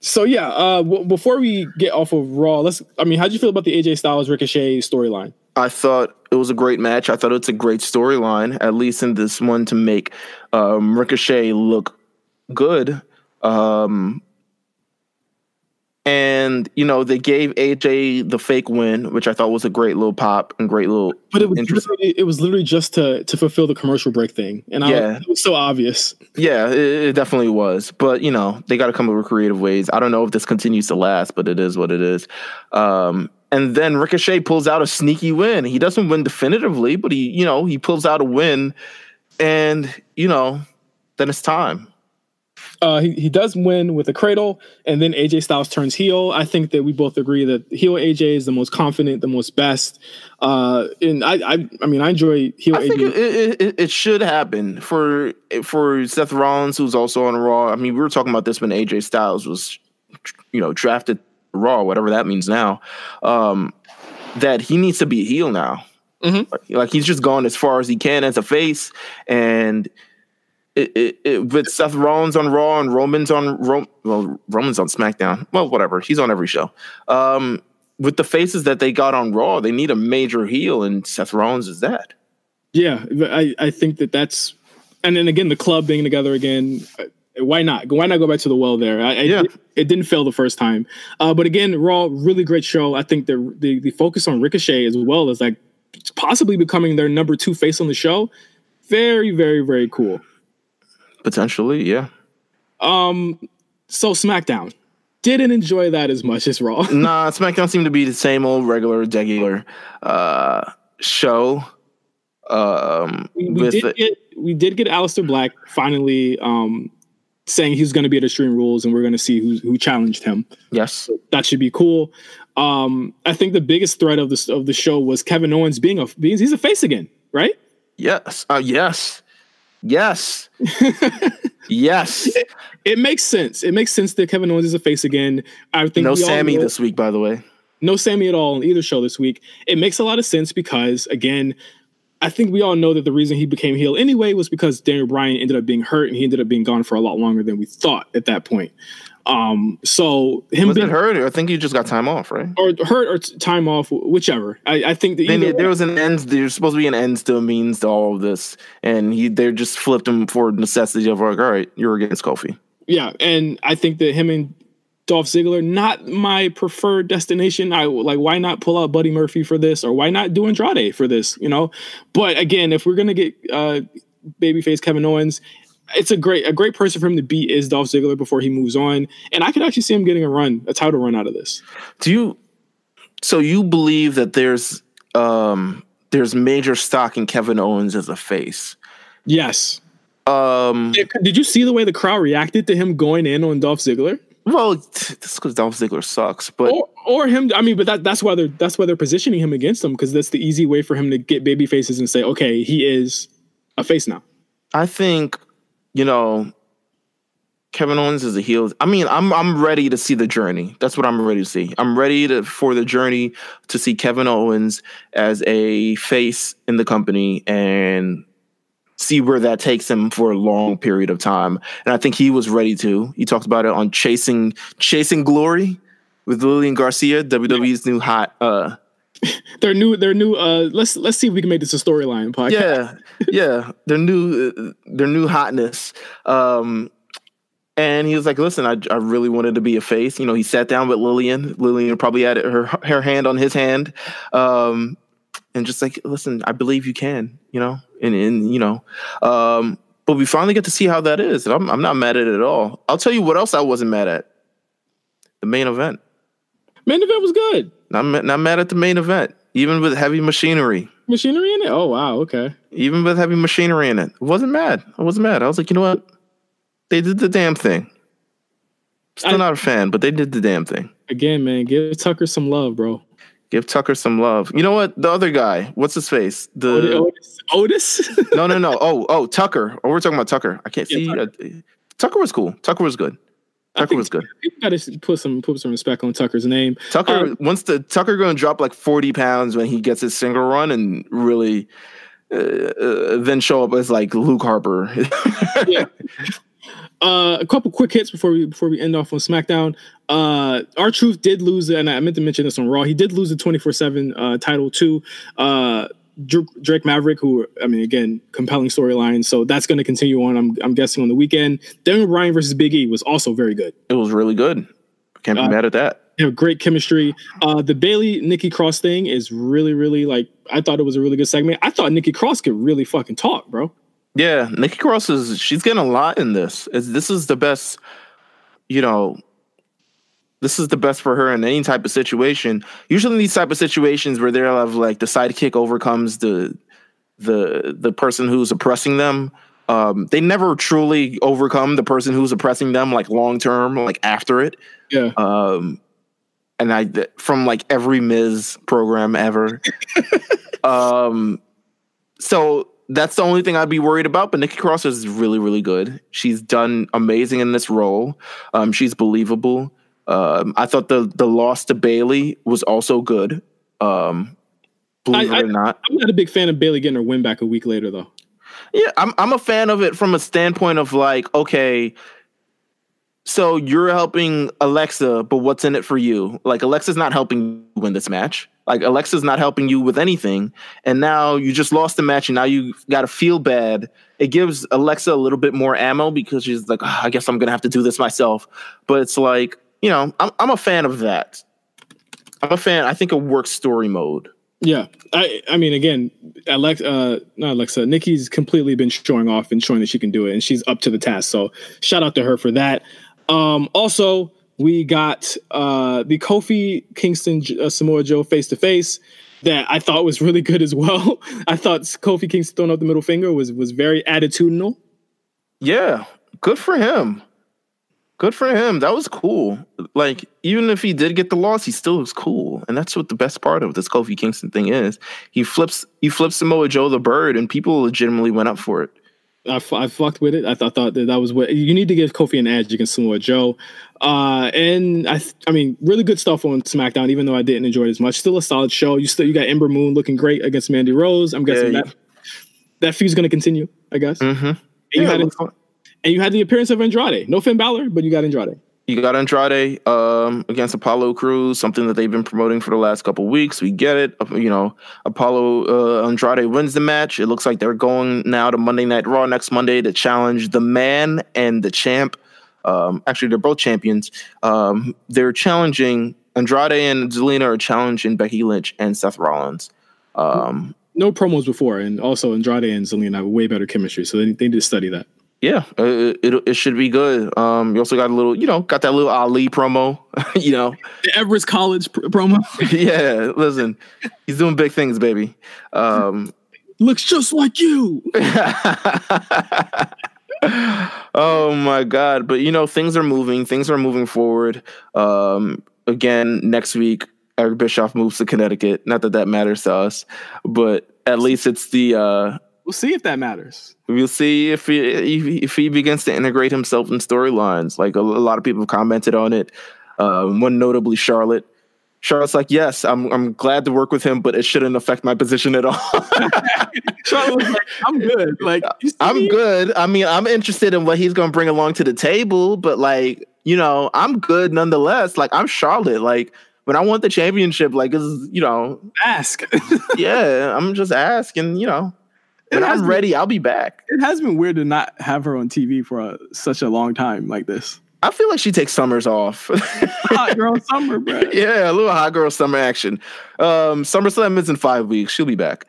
So yeah. Uh. W- before we get off of Raw, let's. I mean, how'd you feel about the AJ Styles Ricochet storyline? I thought it was a great match. I thought it's a great storyline, at least in this one, to make um, Ricochet look good. Um, and you know they gave AJ the fake win, which I thought was a great little pop and great little. But it was literally, it was literally just to to fulfill the commercial break thing, and I Yeah. it was so obvious. Yeah, it, it definitely was. But you know, they got to come up with creative ways. I don't know if this continues to last, but it is what it is. Um, and then Ricochet pulls out a sneaky win. He doesn't win definitively, but he, you know, he pulls out a win, and you know, then it's time. Uh, he, he does win with a cradle, and then AJ Styles turns heel. I think that we both agree that heel AJ is the most confident, the most best. Uh, and I, I, I mean, I enjoy heel I think it, it, it should happen for for Seth Rollins, who's also on Raw. I mean, we were talking about this when AJ Styles was, you know, drafted Raw, whatever that means now. Um, that he needs to be heel now. Mhm. Like, like, he's just gone as far as he can as a face, and it, it, it with Seth Rollins on Raw and Roman's on Ro- well Roman's on SmackDown. Well, whatever. He's on every show. Um, with the faces that they got on Raw, they need a major heel, and Seth Rollins is that. Yeah, I, I think that that's, and then again, the club being together again. uh, Why not? Why not go back to the well there? I, I- Yeah. it, it didn't fail the first time, uh, but again, Raw really great show. I think the, the the focus on Ricochet as well as like possibly becoming their number two face on the show. Very, very, very cool. Potentially, yeah. Um, so SmackDown didn't enjoy that as much as Raw. nah, SmackDown seemed to be the same old regular, regular uh, show. Um, we, we did get we did get Aleister Black finally um saying he's going to be at Extreme Rules and we're going to see who who challenged him. yes, that should be cool. Um, I think the biggest threat of this of the show was Kevin Owens being a being he's a face again, right? yes, uh, yes, yes, yes. It makes sense. It makes sense that Kevin Owens is a face again. I think No Sammy this week, by the way. no Sammy at all on either show this week. It makes a lot of sense because again, I think we all know that the reason he became heel anyway was because Daniel Bryan ended up being hurt and he ended up being gone for a lot longer than we thought at that point. Um, so him Was being it hurt? I think he just got time off, right? or hurt or time off, whichever. I, I think that either there was an end. There's supposed to be an end to a means to all of this, and he they just flipped him for necessity of like, all right, you're against Kofi. Yeah, and I think that him and Dolph Ziggler not my preferred destination. I like why not pull out Buddy Murphy for this, or why not do Andrade for this? You know, but again, if we're gonna get uh, babyface Kevin Owens, it's a great a great person for him to beat is Dolph Ziggler before he moves on, and I could actually see him getting a run, a title run out of this. Do you? So you believe that there's um there's major stock in Kevin Owens as a face? Yes. Um. Did you see the way the crowd reacted to him going in on Dolph Ziggler? Well, that's because Dolph Ziggler sucks, but or, or him. I mean, but that, that's why they're that's why they're positioning him against him because that's the easy way for him to get baby faces and say, okay, he is a face now. I think you know Kevin Owens is a heel. I mean, I'm I'm ready to see the journey. That's what I'm ready to see. I'm ready to for the journey to see Kevin Owens as a face in the company and see where that takes him for a long period of time. And I think he was ready to. He talked about it on Chasing Chasing Glory with Lillian Garcia, WWE's new hot uh Their new, their new. Uh, let's let's see if we can make this a storyline podcast. yeah, yeah, their new their new hotness. Um, And he was like, "Listen, I, I really wanted to be a face." You know, he sat down with Lillian. Lillian probably had her her hand on his hand, um, and just like, "Listen, I believe you can." You know, and and you know, um, but we finally get to see how that is, and I'm I'm not mad at it at all. I'll tell you what else I wasn't mad at: the main event. Main event was good. Not not mad at the main event, even with heavy machinery. Machinery in it. Oh wow. Okay. Even with heavy machinery in it, I wasn't mad. I wasn't mad. I was like, you know what? They did the damn thing. Still I- not a fan, but they did the damn thing. Again, man, give Tucker some love, bro. Give Tucker some love. You know what? The other guy, what's his face? The Otis. Otis? no, no, no. Oh, oh, Tucker. Oh, we're talking about Tucker. I can't Yeah, see. Tucker. uh, Tucker was cool. Tucker was good. Tucker think was good. People got to put some put some respect on Tucker's name. Tucker Um, Yeah. Uh, then show up as like Luke Harper. Uh a couple quick hits before we before we end off on SmackDown. Uh, R-Truth did lose, and I meant to mention this on Raw. He did lose the twenty four seven title to uh, Drake Maverick, who I mean, again, compelling storyline. So that's going to continue on. I'm I'm guessing on the weekend. Daniel Bryan versus Big E was also very good. it was really good. Can't be Uh, mad at that. They have great chemistry. Uh, the Bayley Nikki Cross thing is really, really like I thought it was a really good segment. I thought Nikki Cross could really fucking talk, bro. Yeah, Nikki Cross is she's getting a lot in this. It's, this is the best, you know. This is the best for her in any type of situation. Usually, in these type of situations where they'll have like the sidekick overcomes the the the person who's oppressing them. Um, they never truly overcome the person who's oppressing them, like long term, like after it. Yeah. Um, and I from like every Miz program ever. um, so that's the only thing I'd be worried about. But Nikki Cross is really, really good. She's done amazing in this role. Um, she's believable. Um, I thought the the loss to Bayley was also good. Um, believe I- it or not. I'm not a big fan of Bayley getting her win back a week later, though. Yeah, I'm I'm a fan of it from a standpoint of like, okay, so you're helping Alexa, but what's in it for you? Like Alexa's not helping you win this match. Like Alexa's not helping you with anything. And now you just lost the match and now you gotta feel bad. It gives Alexa a little bit more ammo because she's like, "Ah, I guess I'm gonna have to do this myself. But it's like, you know, I'm I'm a fan of that. I'm a fan. I think it works story mode. Yeah, I I mean, again, Alexa, uh, not Alexa, Nikki's completely been showing off and showing that she can do it, and she's up to the task. So shout out to her for that. Um, also, we got uh, the Kofi Kingston uh, Samoa Joe face to face that I thought was really good as well. I thought Kofi Kingston throwing up the middle finger was was very attitudinal. Yeah, good for him. Good for him. That was cool. Like, even if he did get the loss, he still was cool. And that's what the best part of this Kofi Kingston thing is. He flips he flips Samoa Joe the bird, and people legitimately went up for it. I, I fucked with it. I thought, thought that that was what you need to give Kofi an edge against Samoa Joe. Uh, and I, th- I mean, really good stuff on SmackDown. Even though I didn't enjoy it as much, still a solid show. You still you got Ember Moon looking great against Mandy Rose. I'm guessing Yeah, that that feud's going to continue. I guess. Mm-hmm. And, you had it looks fun. And you had the appearance of Andrade. No Finn Balor, but you got Andrade. You got Andrade um, against Apollo Crews, something that they've been promoting for the last couple weeks. We get it. Uh, You know, Apollo uh, Andrade wins the match. It looks like they're going now to Monday Night Raw next Monday to challenge the man and the champ. Um, actually, they're both champions. Um, they're challenging Andrade and Zelina are challenging Becky Lynch and Seth Rollins. Um, No promos before, and also Andrade and Zelina have way better chemistry, so they, they need to study that. Yeah, uh, it, it, it should be good. Um, you also got a little, you know, got that little Ali promo. you know, The Everest College pr- promo yeah, listen, he's doing big things, baby. Um, looks just like you. oh my god! But you know, things are moving. Things are moving forward. Um, again, next week, Eric Bischoff moves to Connecticut. Not that that matters to us, but at least it's the. Uh, We'll see if that matters. We'll see if he if he- begins to integrate himself in storylines. Like a, a lot of people have commented on it. Um, one notably, Charlotte. Charlotte's like, yes, I'm I'm glad to work with him, but it shouldn't affect my position at all. Charlotte was like, "I'm good. Like, I'm me? good. I mean, I'm interested in what he's going to bring along to the table, but like, you know, I'm good nonetheless. Like, I'm Charlotte. Like, when I want the championship, like, is you know, Ask." yeah, I'm just asking. You know, When I'm been- ready, I'll be back. It has been weird to not have her on TV for a, such a long time like this. I feel like she takes summers off. Hot girl summer, bro. yeah, a little hot girl summer action. Um, SummerSlam is in five weeks. She'll be back.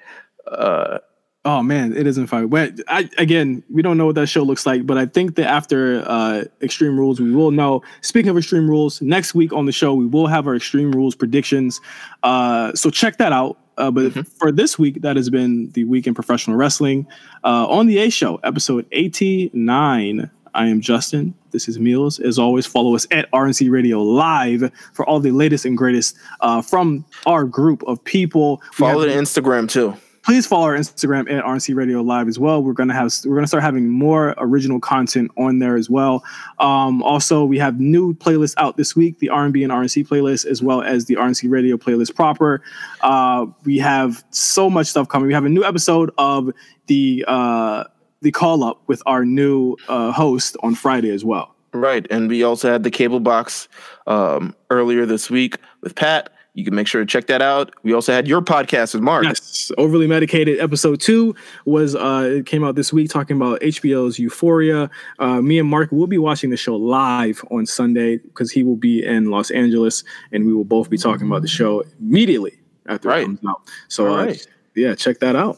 Uh, Oh man, it isn't five. But I, again, we don't know what that show looks like, but I think that after uh, Extreme Rules, we will know. Speaking of Extreme Rules, next week on the show, we will have our Extreme Rules predictions. Uh, so check that out. Uh, but for this week, that has been the week in professional wrestling. Uh, on the A Show, episode 89. I am Justin. This is Meelz. As always, follow us at RNC Radio Live for all the latest and greatest uh, from our group of people. Follow have- the Instagram too. Please follow our Instagram at RNC Radio Live as well. We're gonna have we're gonna start having more original content on there as well. Um, also, we have new playlists out this week: the R&B and RNC playlist, as well as the RNC Radio playlist proper. Uh, we have so much stuff coming. We have a new episode of the uh, the call up with our new uh, host on Friday as well. Right. And we also had the cable box um, earlier this week with Pat. You can make sure to check that out. We also had your podcast with Mark. Yes, overly medicated. Episode two was uh, it came out this week talking about HBO's Euphoria. Uh, me and Mark will be watching the show live on Sunday because he will be in Los Angeles, and we will both be talking about the show immediately after Right. it comes out. So, uh, right. yeah, check that out.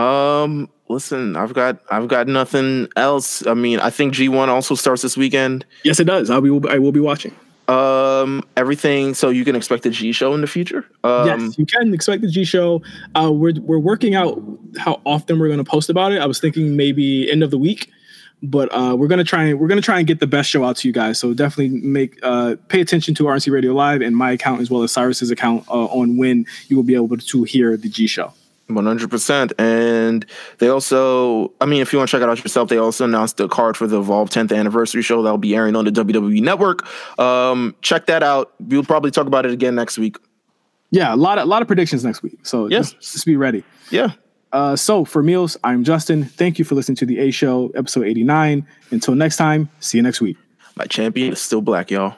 Um, listen, I've got I've got nothing else. I mean, I think G1 also starts this weekend. Yes, it does. I'll be. I will be watching. Um, everything. So you can expect a G show in the future. Um, yes, you can expect the G show. Uh, we're we're working out how often we're going to post about it. I was thinking maybe end of the week, but uh, we're gonna try and we're gonna try and get the best show out to you guys. So definitely make uh, pay attention to RNC Radio Live and my account as well as Cyrus's account uh, on when you will be able to hear the G show. One hundred percent, and they also, I mean, if you want to check it out yourself, they also announced the card for the Evolve 10th anniversary show that'll be airing on the WWE Network. Um, check that out. We'll probably talk about it again next week. Yeah, a lot of a lot of predictions next week. So Yeah. just, just be ready. Yeah, Uh, so for Meelz, I'm Justin. Thank you for listening to the A Show, episode 89. Until next time, see you next week. my champion is still black, y'all.